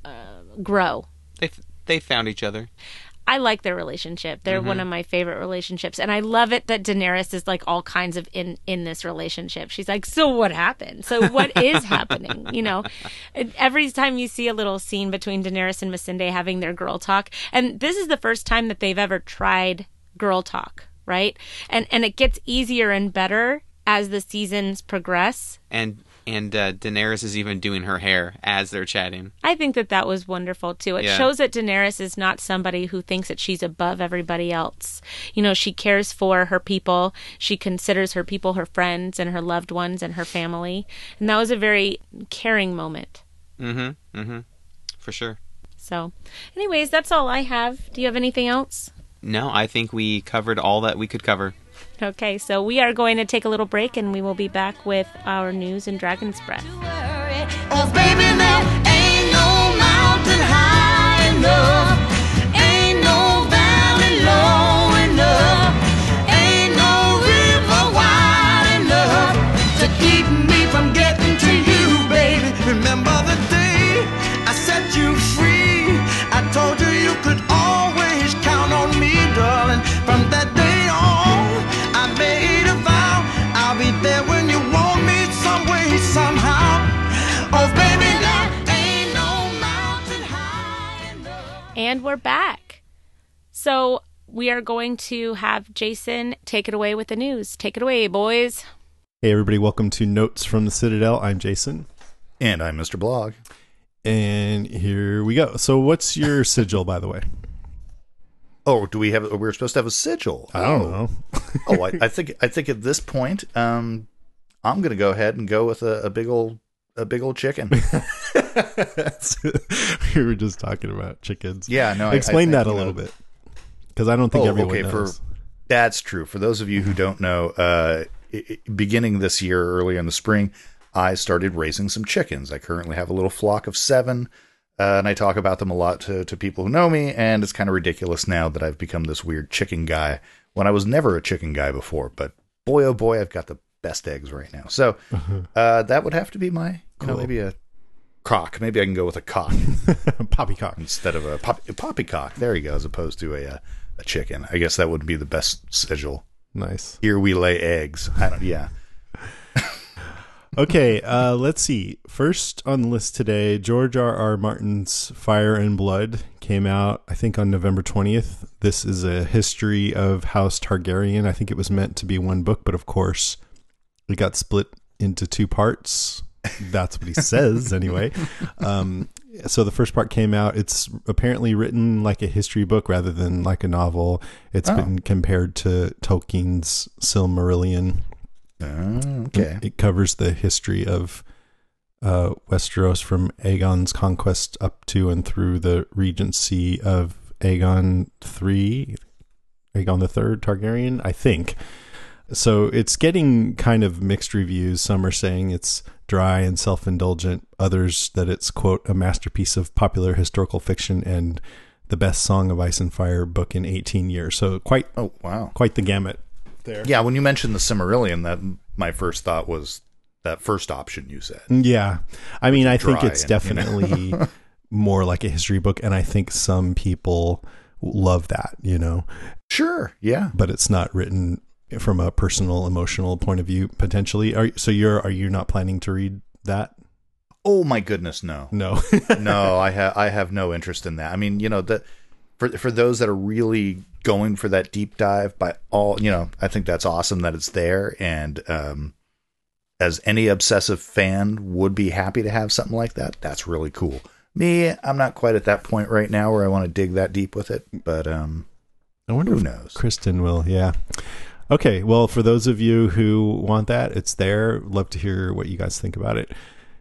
uh, grow. They, they found each other. I like their relationship. They're one Mhm. of my favorite relationships, and I love it that Daenerys is like all kinds of in in this relationship. She's like, so what happened? So what is happening? You know, every time you see a little scene between Daenerys and Missandei having their girl talk, and this is the first time that they've ever tried girl talk, right? And and it gets easier and better as the seasons progress. And and uh, Daenerys is even doing her hair as they're chatting. I think that that was wonderful too. It Yeah. shows that Daenerys is not somebody who thinks that she's above everybody else. You know, she cares for her people. She considers her people her friends and her loved ones and her family. And that was a very caring moment. Mm-hmm. Mm-hmm. For sure. So, anyways, that's all I have. Do you have anything else? No, I think we covered all that we could cover. Okay, so we are going to take a little break and we will be back with our news and Dragon's Breath. Oh, baby, And we're back. So, we are going to have Jason take it away with the news. Take it away, boys. Hey, everybody, welcome to Notes from the Citadel. I'm Jason. And I'm Mr. Blog. And here we go. So, what's your sigil, by the way? Oh, do we have? We're supposed to have a sigil. I don't Oh. know. oh, I, I think I think at this point, um, I'm going to go ahead and go with a, a big old a big old chicken. we were just talking about chickens. Yeah, no, I- I Explain that a little bit. Because I don't think oh, everyone okay, knows. For, that's true. For those of you who don't know, uh, i- i- beginning this year, early in the spring, I started raising some chickens. I currently have a little flock of seven, uh, and I talk about them a lot to, to people who know me. And it's kind of ridiculous now that I've become this weird chicken guy when I was never a chicken guy before. But boy, oh boy, I've got the best eggs right now. So uh, that would have to be my, you know, maybe a cock. Maybe I can go with a cock. Poppycock. Instead of a pop, poppycock. There you go, as opposed to a, uh, a chicken. I guess that would be the best sigil. Nice. Here we lay eggs. I don't, yeah. okay, uh, let's see. First on the list today, George R. R. Martin's Fire and Blood came out, I think, on November 20th. This is a history of House Targaryen. I think it was meant to be one book, but of course, it got split into two parts. That's what he says, anyway. Um, so the first part came out. It's apparently written like a history book rather than like a novel. It's Oh. been compared to Tolkien's Silmarillion. Oh, okay. It covers the history of uh, Westeros from Aegon's conquest up to and through the regency of Aegon three, Aegon the Third Targaryen, I think. So it's getting kind of mixed reviews. Some are saying it's dry and self-indulgent. Others that it's quote a masterpiece of popular historical fiction and the best Song of Ice and Fire book in 18 years. So quite oh wow, quite the gamut there. Yeah, when you mentioned the Silmarillion, that my first thought was that first option you said. Mm, yeah. I mean, I think it's and, you know. definitely more like a history book. And I think some people love that, you know. Sure, yeah. But it's not written from a personal, emotional point of view. Potentially, are so you're are you not planning to read that? Oh my goodness, no, No, no. I have I have no interest in that. I mean, you know, the for for those that are really going for that deep dive, by all you know, I think that's awesome that it's there. And um, as any obsessive fan would be happy to have something like that, that's really cool. Me, I'm not quite at that point right now where I want to dig that deep with it, but um, I wonder Who if knows? Kristen will. Yeah. Okay. Well, for those of you who want that, it's there. Love to hear what you guys think about it.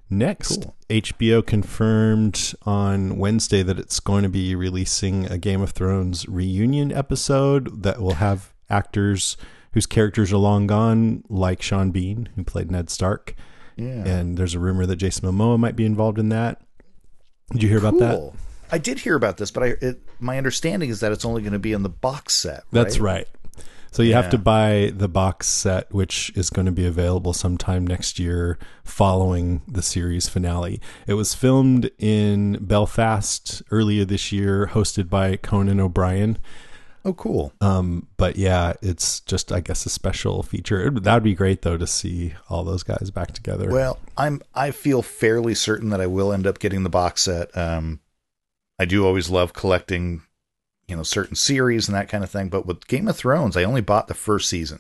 Next, Cool. HBO confirmed on Wednesday that it's going to be releasing a Game of Thrones reunion episode that will have actors whose characters are long gone, like Sean Bean, who played Ned Stark. yeah. And there's a rumor that Jason Momoa might be involved in that. Did you hear about that? I did hear about this, but I it, my understanding is that it's only going to be in the box set. That's right. So you have to buy the box set, which is going to be available sometime next year following the series finale. It was filmed in Belfast earlier this year, hosted by Conan O'Brien. Oh, cool. Um, but yeah, it's just, I guess, a special feature. That would be great, though, to see all those guys back together. Well, I'm I feel fairly certain that I will end up getting the box set. Um, I do always love collecting, you know, certain series and that kind of thing. But with Game of Thrones, I only bought the first season,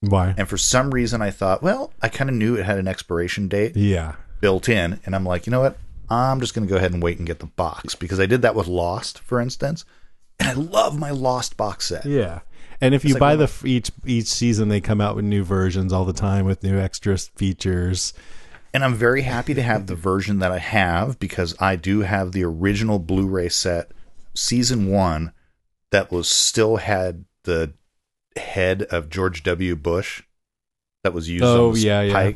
why? and for some reason, I thought, well, I kind of knew it had an expiration date Yeah. built in, and I'm like, you know what? I'm just going to go ahead and wait and get the box because I did that with Lost, for instance, and I love my Lost box set. Yeah. And if It's you like buy one the each each season, they come out with new versions all the time with new extra features. And I'm very happy to have the version that I have because I do have the original Blu-ray set, season one, that was still had the head of George W. Bush that was used Oh, on yeah, yeah.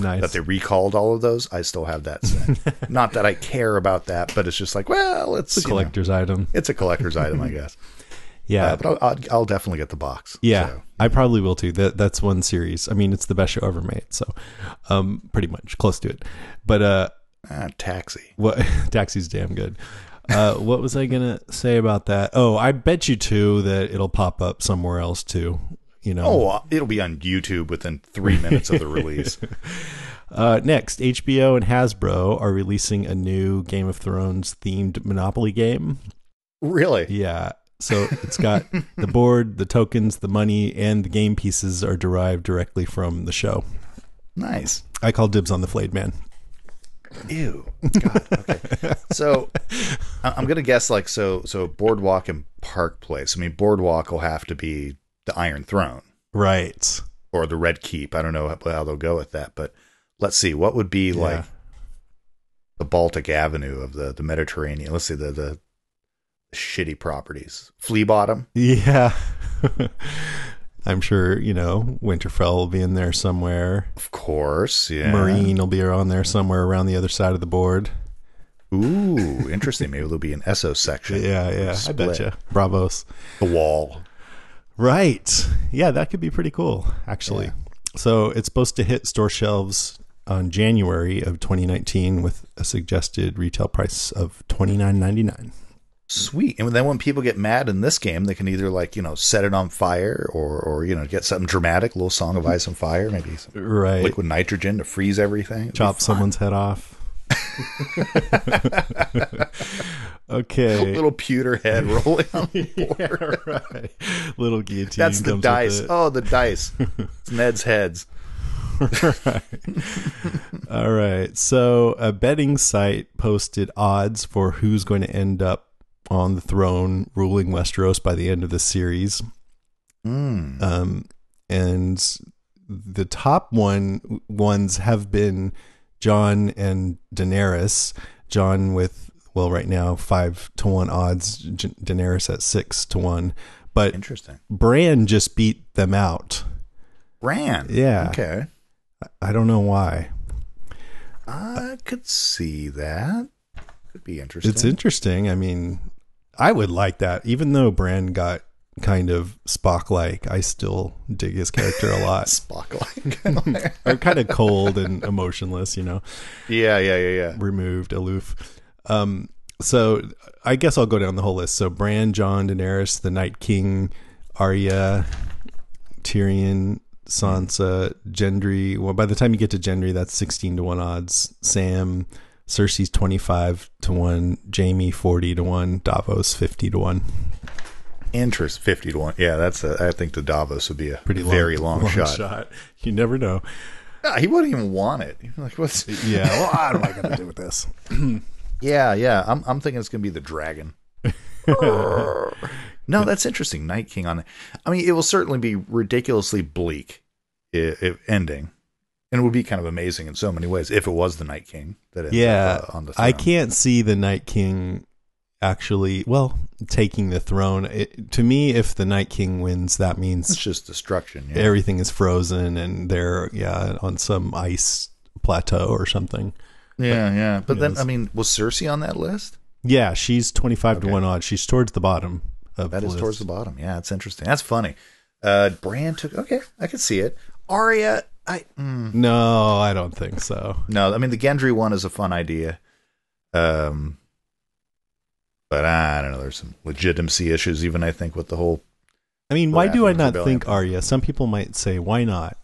Nice. That they recalled all of those. I still have that set. Not that I care about that, but it's just like, well, it's It's a you know, collector's item. it's a collector's item, I guess. Yeah. Uh, but I'll, I'll, I'll definitely get the box. Yeah, So, I probably will too. That that's one series. I mean, it's the best show ever made, so um, pretty much close to it. But uh, ah, taxi. what Taxi's damn good. Uh, what was I gonna say about that? Oh, I bet you too that it'll pop up somewhere else too. You know. Oh, uh, it'll be on YouTube within three minutes of the release. Uh, next, HBO and Hasbro are releasing a new Game of Thrones themed Monopoly game. Really? Yeah. So it's got the board, the tokens, the money, and the game pieces are derived directly from the show. Nice. I call dibs on the flayed man. Ew. God. Okay. so I'm gonna guess like so so Boardwalk and Park Place. I mean Boardwalk will have to be the Iron Throne Right. or the Red Keep. I don't know how, how they'll go with that, but let's see what would be like the Baltic Avenue of the the Mediterranean. Let's see the the shitty properties. Flea Bottom. Yeah. I'm sure, you know, Winterfell will be in there somewhere. Of course. Yeah. Meereen will be on there somewhere around the other side of the board. Ooh, interesting. Maybe there'll be an Esso section. Yeah, yeah. I Split. bet you. Braavos. The wall. Right. Yeah, that could be pretty cool, actually. So it's supposed to hit store shelves on January of 2019 with a suggested retail price of $29.99. Sweet. And then when people get mad in this game, they can either like, you know, set it on fire or or you know, get something dramatic, a little song of ice and fire, maybe some Right. liquid nitrogen to freeze everything. It'd Chop someone's head off. okay. little pewter head rolling on the board. right. Little guillotine. That's the dice. Oh, the dice. It's Ned's heads. All right. So a betting site posted odds for who's going to end up on the throne ruling Westeros by the end of the series. Mm. Um, and the top one ones have been Jon and Daenerys. Jon with well, right now five to one odds. J- Daenerys at six to one. But Interesting. Bran just beat them out. Bran. Yeah. Okay. I don't know why. I could see that. Could be interesting. It's interesting. I mean, I would like that. Even though Bran got kind of Spock like, I still dig his character a lot. Spock like. or kind of cold and emotionless, you know, yeah, yeah, yeah, yeah. removed, aloof. Um, so I guess I'll go down the whole list. So Bran, Jon, Daenerys, the Night King, Arya, Tyrion, Sansa, Gendry. Well, by the time you get to Gendry, that's sixteen to one odds. Sam, Cersei's twenty five to one. Jaime forty to one. Davos fifty to one. Interest fifty to one. Yeah, that's. A, I think the Davos would be a Pretty long, very long, shot. shot. You never know. Ah, he wouldn't even want it. Like what's? Yeah. Well, what am I going to do with this? Yeah, yeah. I'm I'm thinking it's gonna be the dragon. no, that's interesting. Night King on. it. I mean, it will certainly be ridiculously bleak, i i ending, and it would be kind of amazing in so many ways if it was the Night King that ends yeah, up, uh, on the. I can't see the Night King actually, well, taking the throne. It, to me, if the Night King wins, that means It's just destruction. Yeah. everything is frozen and they're yeah on some ice plateau or something. yeah, yeah. But then. I mean, was Cersei on that list? Yeah, she's twenty five to one odds. She's towards the bottom of That is list. towards the bottom. Yeah, it's interesting. That's funny. Uh, Bran took. Okay, I can see it. Arya, I. Mm, No, I don't think so. No, I mean the Gendry one is a fun idea. Um, but I don't know. There's some legitimacy issues, even I think, with the whole. I mean, why do I not rebellion. think Arya? Some people might say, why not?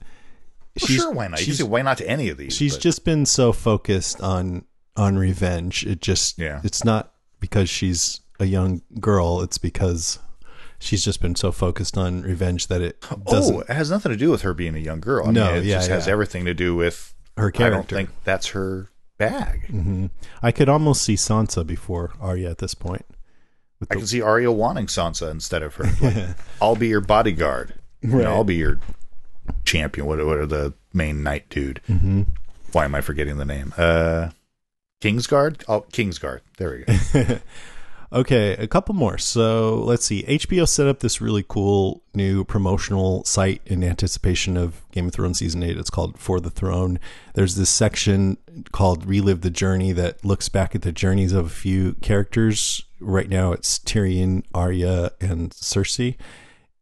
Well, sure, why not? She's- why not to any of these. She's but- just been so focused on on revenge. It just Yeah. it's not because she's a young girl. It's because she's just been so focused on revenge that it doesn't. Oh, it has nothing to do with her being a young girl. I No, mean, it yeah, just has everything to do with Her I don't character. think that's her bag. hmm I could almost see Sansa before Arya at this point. With I the- can see Arya wanting Sansa instead of her. Like, I'll be your bodyguard. You know, I'll be your champion. What, what are the main knight dude? Mhm. Why am I forgetting the name? Uh, Kingsguard. Oh, Kingsguard. There we go. Okay, a couple more. So let's see. HBO set up this really cool new promotional site in anticipation of Game of Thrones season eight. It's called For the Throne. There's this section called Relive the Journey that looks back at the journeys of a few characters. Right now, it's Tyrion, Arya, and Cersei.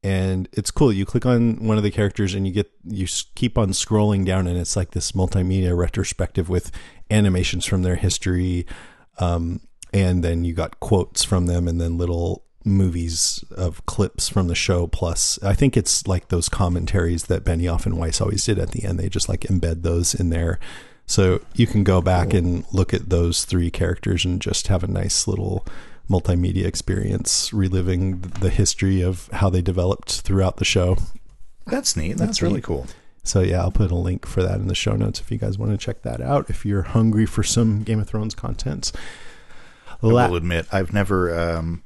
And it's cool. You click on one of the characters and you get you keep on scrolling down, and it's like this multimedia retrospective with animations from their history, um, and then you got quotes from them and then little movies of clips from the show plus i think it's like those commentaries that benioff and weiss always did at the end they just like embed those in there so you can go back and look at those three characters and just have a nice little multimedia experience reliving the history of how they developed throughout the show That's neat. That's, really neat. cool. so yeah i'll put a link for that in the show notes if you guys want to check that out if you're hungry for some game of thrones content I La- will admit, I've never, um,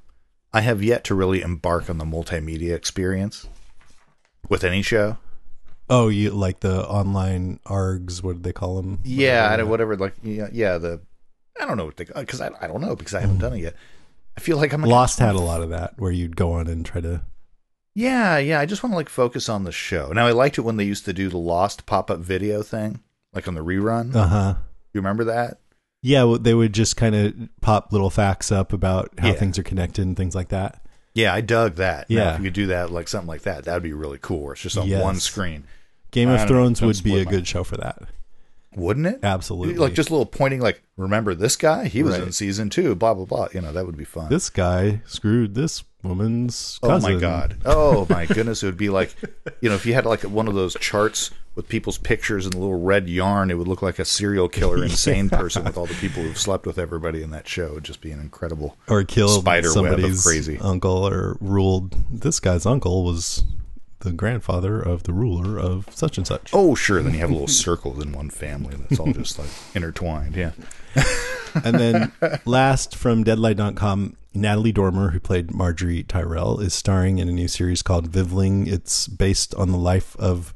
I have yet to really embark on the multimedia experience with any show. Oh, you like the online args? What do they call them? Yeah, I don't, whatever. Like, yeah, yeah, the, I don't know what they, because I, I don't know because I haven't done it yet. I feel like I'm Lost had a lot of that, where you'd go on and try to. Yeah, yeah. I just want to like focus on the show. Now, I liked it when they used to do the Lost pop up video thing, like on the rerun. Uh huh. Do you remember that? Yeah, well, they would just kind of pop little facts up about how Yeah. things are connected and things like that. Yeah, I dug that. Now, Yeah. if you could do that, like something like that, that'd be really cool. Where it's just on Yes. one screen. Game I of don't know, Thrones don't would be split a my- good show for that. wouldn't it? Absolutely. Like just a little pointing, like remember this guy? He was Right. in season two. Blah blah blah. You know that would be fun. This guy screwed this woman's oh my god. Oh my goodness. It would be like, you know, if you had like one of those charts with people's pictures and a little red yarn, it would look like a serial killer, insane person with all the people who've slept with everybody in that show. It'd just be an incredible Or killed spider web of crazy. uncle, or ruled. This guy's uncle was the grandfather of the ruler of such and such. Oh, sure. Then you have little circles in one family that's all just like intertwined. Yeah. and then last from Deadline.com, Natalie Dormer, who played Margaery Tyrell, is starring in a new series called Vivling. It's based on the life of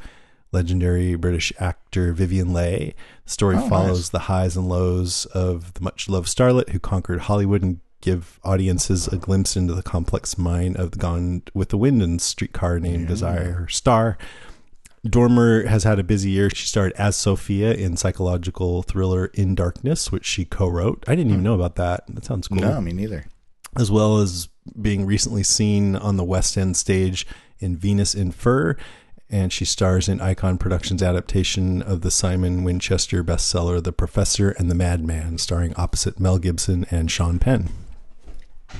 legendary British actor Vivien Leigh. The story Oh, follows nice. the highs and lows of the much loved starlet who conquered Hollywood and give audiences a glimpse into the complex mind of the Gone with the Wind and streetcar named Desire Star. Dormer has had a busy year. She starred as Sophia in psychological thriller In Darkness, which she co-wrote. I didn't even know about that. That sounds cool. Hmm. No, me neither. As well as being recently seen on the West End stage in Venus in Fur. and she stars in Icon Productions' adaptation of the Simon Winchester bestseller The Professor and the Madman, starring opposite Mel Gibson and Sean Penn.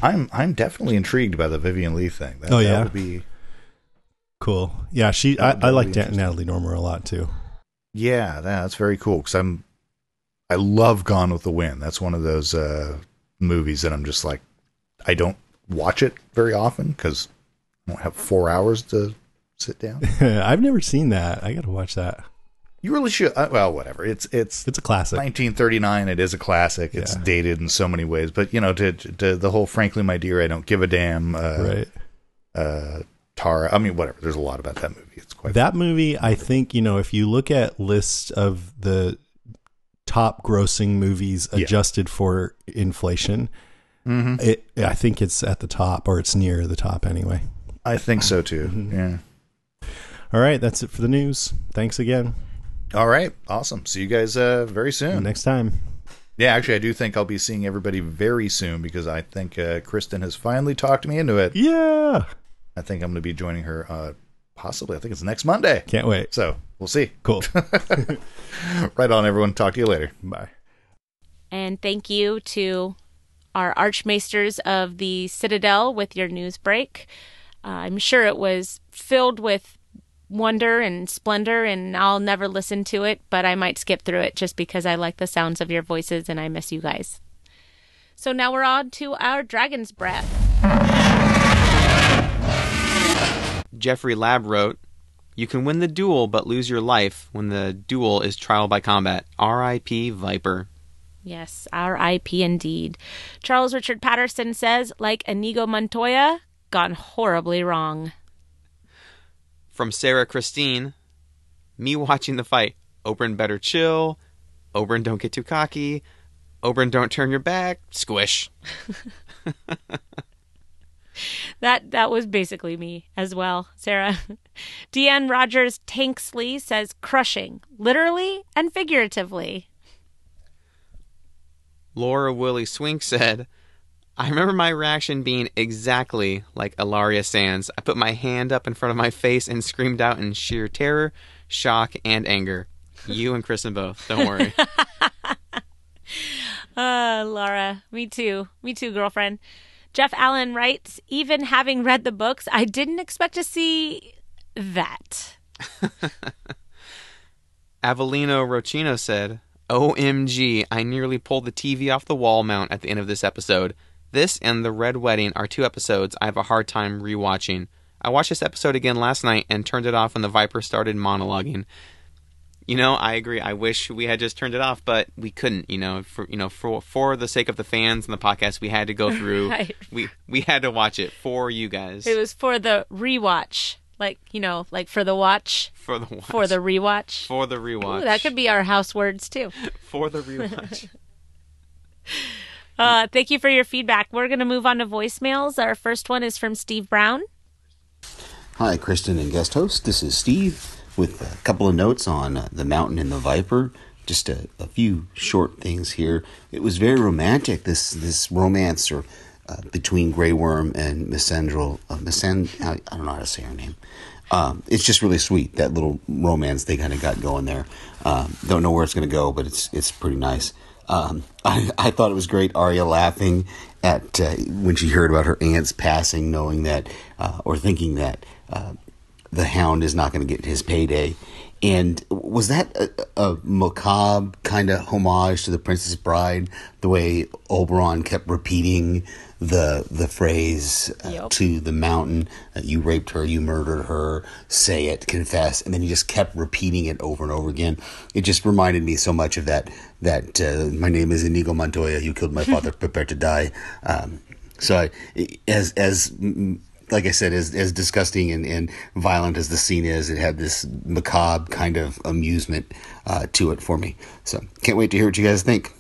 I'm I'm definitely intrigued by the Vivien Leigh thing. That, Oh, that yeah? would be Cool. Yeah, she. I, I like Natalie Dormer a lot too. yeah, that's very cool because I'm I love Gone with the Wind. That's one of those uh, movies that I'm just like I don't watch it very often because I don't have four hours to sit down. I've never seen that. I got to watch that. You really should. Uh, well, whatever. It's it's it's a classic. 1939. It is a classic. It's Yeah. dated in so many ways, but you know, to, to the whole "Frankly, my dear, I don't give a damn." Uh, Right. Uh, Tara. I mean, whatever. There's a lot about that movie. It's quite. That movie, I think, you know, if you look at lists of the top grossing movies Yeah. adjusted for inflation, Mhm. it I think it's at the top or it's near the top anyway. I think so too. Mm-hmm. Yeah. All right, that's it for the news. Thanks again. All right. Awesome. See you guys uh, very soon. Next time. Yeah, actually, I do think I'll be seeing everybody very soon because I think uh, Kristen has finally talked me into it. Yeah. I think I'm going to be joining her uh, possibly. I think it's next Monday. Can't wait. So we'll see. Cool. right on, everyone. Talk to you later. Bye. And thank you to our Archmaesters of the Citadel with your news break. Uh, I'm sure it was filled with wonder and splendor, and I'll never listen to it, but I might skip through it just because I like the sounds of your voices and I miss you guys. So now we're on to our Dragon's Breath. Jeffrey Lab wrote, You can win the duel but lose your life when the duel is trial by combat. R.I.P. Viper. Yes, R.I.P. indeed. Charles Richard Patterson says, like Inigo Montoya, gone horribly wrong. From Sarah Christine, me watching the fight. Oberyn better chill. Oberyn don't get too cocky. Oberyn don't turn your back. Squish. That that was basically me as well, Sarah. Deanne Rogers Tanksley says crushing, literally and figuratively. Laura Willie Swink said, I remember my reaction being exactly like Ellaria Sand's. I put my hand up in front of my face and screamed out in sheer terror, shock, and anger. You and Kristen both. Don't worry. Uh, Laura, me too. Me too, girlfriend. Jeff Allen writes, even having read the books, I didn't expect to see that. Avelino Rochino said, OMG, I nearly pulled the TV off the wall mount at the end of this episode. This and The Red Wedding are two episodes I have a hard time rewatching. I watched this episode again last night and turned it off when the Viper started monologuing. You know, I agree. I wish we had just turned it off, but we couldn't. You know, for you know, for for the sake of the fans and the podcast, we had to go through. Right. We we had to watch it for you guys. It was for the rewatch. Like, you know, like for the watch. for the watch. For the rewatch. for the rewatch. Ooh, that could be our house words too. for the rewatch. Uh, thank you for your feedback. We're going to move on to voicemails. Our first one is from Steve Brown. Hi, Kristen and guest host. This is Steve with a couple of notes on uh, The Mountain and the Viper. Just a, a few short things here. It was very romantic, this this romance or uh, between Grey Worm and Missandrel. Uh, Missand- I, I don't know how to say her name. Um, it's just really sweet, that little romance they kind of got going there. Um, don't know where it's going to go, but it's it's pretty nice. Um, I, I thought it was great. Arya laughing at uh, when she heard about her aunt's passing, knowing that uh, or thinking that uh, the Hound is not going to get his payday. And was that a, a macabre kind of homage to the Princess Bride? The way Oberyn kept repeating the the phrase uh, Yep. to the mountain, uh, "You raped her, you murdered her, say it, confess," and then he just kept repeating it over and over again. It just reminded me so much of that. That uh, my name is Inigo Montoya. You killed my father. Prepare to die. Um, so I, as as like I said, as as disgusting and, and violent as the scene is, it had this macabre kind of amusement uh, to it for me. So can't wait to hear what you guys think.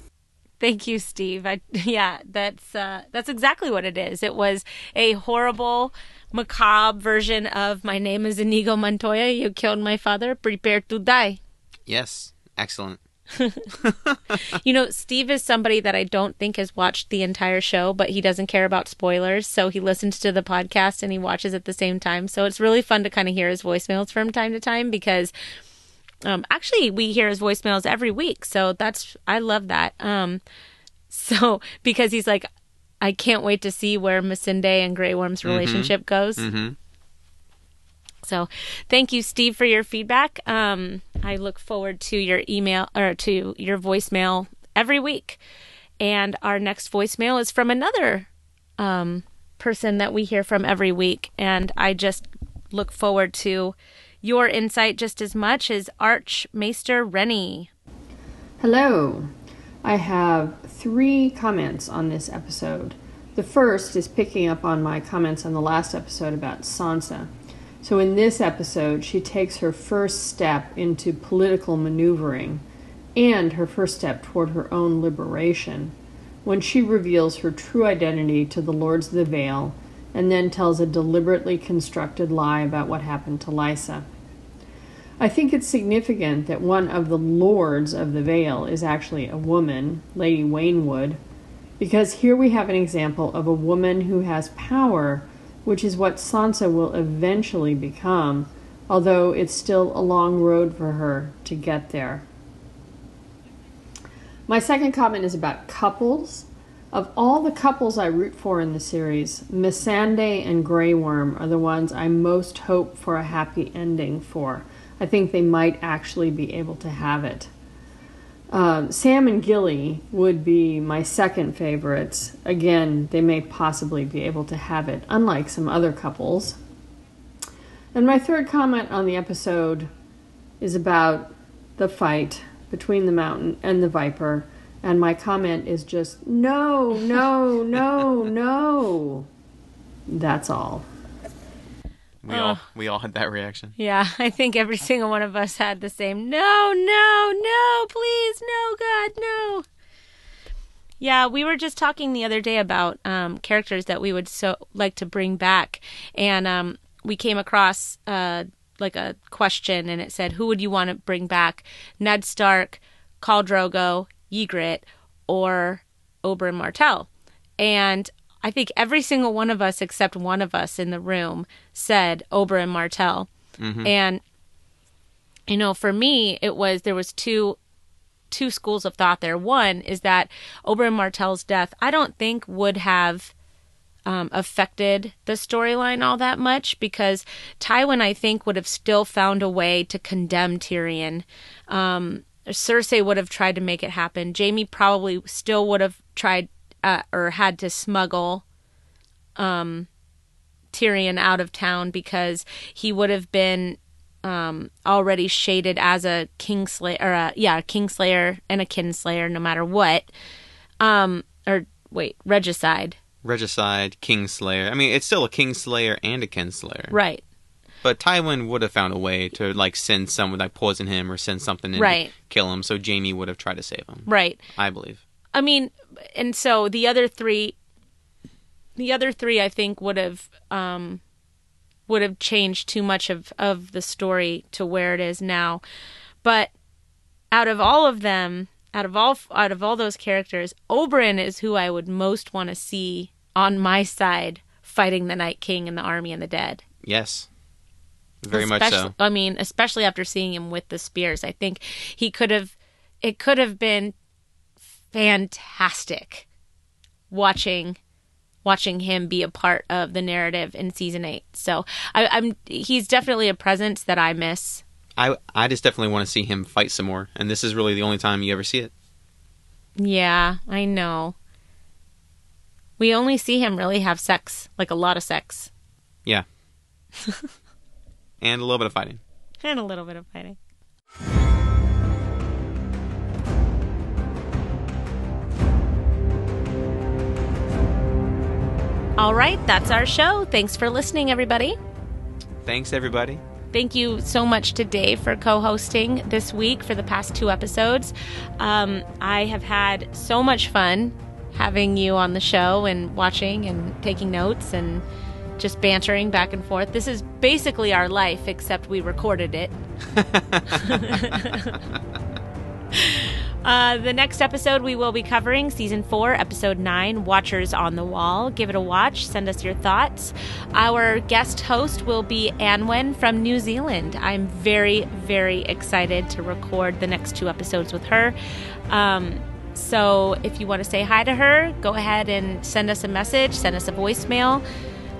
Thank you, Steve. I, yeah, that's uh, that's exactly what it is. It was a horrible, macabre version of "My name is Inigo Montoya. You killed my father. Prepare to die." yes, excellent. you know, Steve is somebody that I don't think has watched the entire show, but he doesn't care about spoilers. So he listens to the podcast and he watches at the same time. So it's really fun to kind of hear his voicemails from time to time because um, actually we hear his voicemails every week. So that's, I love that. Um, so because he's like, I can't wait to see where Missandei and Grey Worm's Mm-hmm. relationship goes. hmm So, thank you, Steve, for your feedback. Um, I look forward to your email or to your voicemail every week. And our next voicemail is from another um, person that we hear from every week. And I just look forward to your insight just as much as Archmaester Rennie. Hello. I have three comments on this episode. The first is picking up on my comments on the last episode about Sansa. So, in this episode, she takes her first step into political maneuvering and her first step toward her own liberation when she reveals her true identity to the Lords of the Vale and then tells a deliberately constructed lie about what happened to Lysa. I think it's significant that one of the lords of the Vale is actually a woman, Lady Waynwood, because here we have an example of a woman who has power, which is what Sansa will eventually become, although it's still a long road for her to get there. My second comment is about couples. Of all the couples I root for in the series, Missandei and Grey Worm are the ones I most hope for a happy ending for. I think they might actually be able to have it. Um, Sam and Gilly would be my second favorites. Again, they may possibly be able to have it, unlike some other couples. And my third comment on the episode is about the fight between the mountain and the viper. And my comment is just no, no, no, no. That's all. We all we all had that reaction. Yeah, I think every single one of us had the same no, no, no, please, no, God, no. Yeah, we were just talking the other day about um, characters that we would so like to bring back, and um, we came across uh, like a question, and it said, "Who would you want to bring back? Ned Stark, Khal Drogo, Ygritte, or Oberyn Martell?" And I think every single one of us, except one of us in the room, said Oberyn Martell. Mhm. And you know, for me, it was there was two two schools of thought there. One is that Oberyn Martell's death, I don't think would have um, affected the storyline all that much because Tywin, I think, would have still found a way to condemn Tyrion. Um, Cersei would have tried to make it happen. Jaime probably still would have tried uh, or had to smuggle um, Tyrion out of town because he would have been um, already shaded as a kingslayer, or a, yeah, a kingslayer and a kinslayer, no matter what. Um, or wait, regicide, Regicide, Kingslayer. I mean, it's still a Kingslayer and a Kinslayer. right? But Tywin would have found a way to like send someone like poison him or send something in Right. to kill him. So Jaime would have tried to save him. Right. I believe. I mean, and so the other three, the other three, I think would have um, would have changed too much of of the story to where it is now. But out of all of them, out of all out of all those characters, Oberyn is who I would most want to see on my side fighting the Night King and the army and the dead. Yes. Very much so. I mean, especially after seeing him with the spears, I think he could have. It could have been fantastic watching watching him be a part of the narrative in season eight. So I, I'm he's definitely a presence that I miss. I I just definitely want to see him fight some more, and this is really the only time you ever see it. Yeah, I know. We only see him really have sex, like a lot of sex, Yeah. and a little bit of fighting. and a little bit of fighting. All right, that's our show. Thanks for listening, everybody. Thanks everybody. Thank you so much to Dave for co hosting this week for the past two episodes. Um, I have had so much fun having you on the show and watching and taking notes and just bantering back and forth. This is basically our life, except we recorded it. Uh, the next episode we will be covering season four, episode nine, Watchers on the Wall. Give it a watch. Send us your thoughts. Our guest host will be Anwen from New Zealand. I'm very, very excited to record the next two episodes with her. Um, so if you want to say hi to her, go ahead and send us a message, send us a voicemail,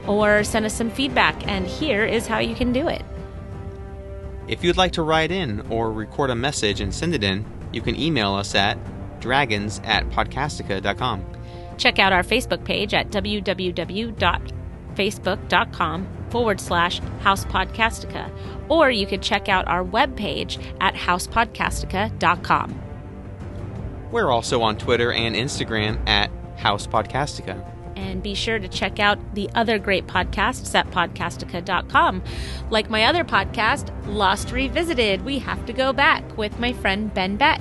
or send us some feedback. And here is how you can do it. If you'd like to write in or record a message and send it in, you can email us at dragons at podcastica.com. Check out our Facebook page at www.facebook.com forward slash House Podcastica, or you could check out our webpage at housepodcastica.com. We're also on Twitter and Instagram at House Podcastica. And be sure to check out the other great podcasts at podcastica.com. Like my other podcast, Lost Revisited, we have to go back with my friend Ben Beck.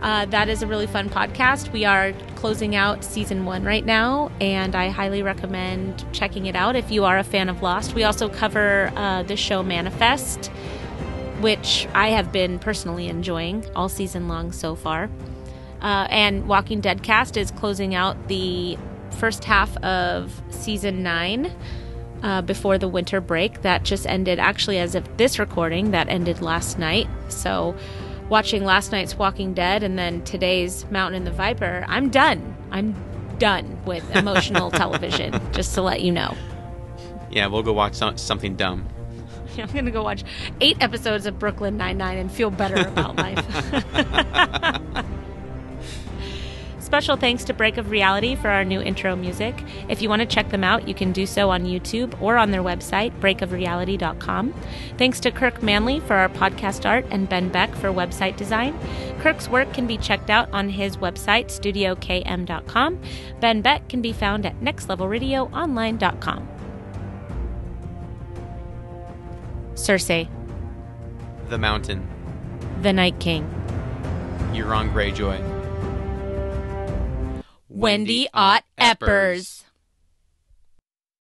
Uh, that is a really fun podcast. We are closing out season one right now, and I highly recommend checking it out if you are a fan of Lost. We also cover uh, the show Manifest, which I have been personally enjoying all season long so far. Uh, and Walking Dead cast is closing out the first half of season nine uh, before the winter break. That just ended, actually, as of this recording, that ended last night. So, watching last night's Walking Dead and then today's Mountain and the Viper, I'm done. I'm done with emotional television, just to let you know. Yeah, we'll go watch something dumb. I'm going to go watch eight episodes of Brooklyn Nine-Nine and feel better about life. Special thanks to Break of Reality for our new intro music. If you want to check them out, you can do so on YouTube or on their website, breakofreality.com. Thanks to Kirk Manley for our podcast art and Ben Beck for website design. Kirk's work can be checked out on his website, studiokm.com. Ben Beck can be found at nextlevelradioonline.com. Cersei, The Mountain. the Night King. Euron Greyjoy. Wendy Ott Eppers.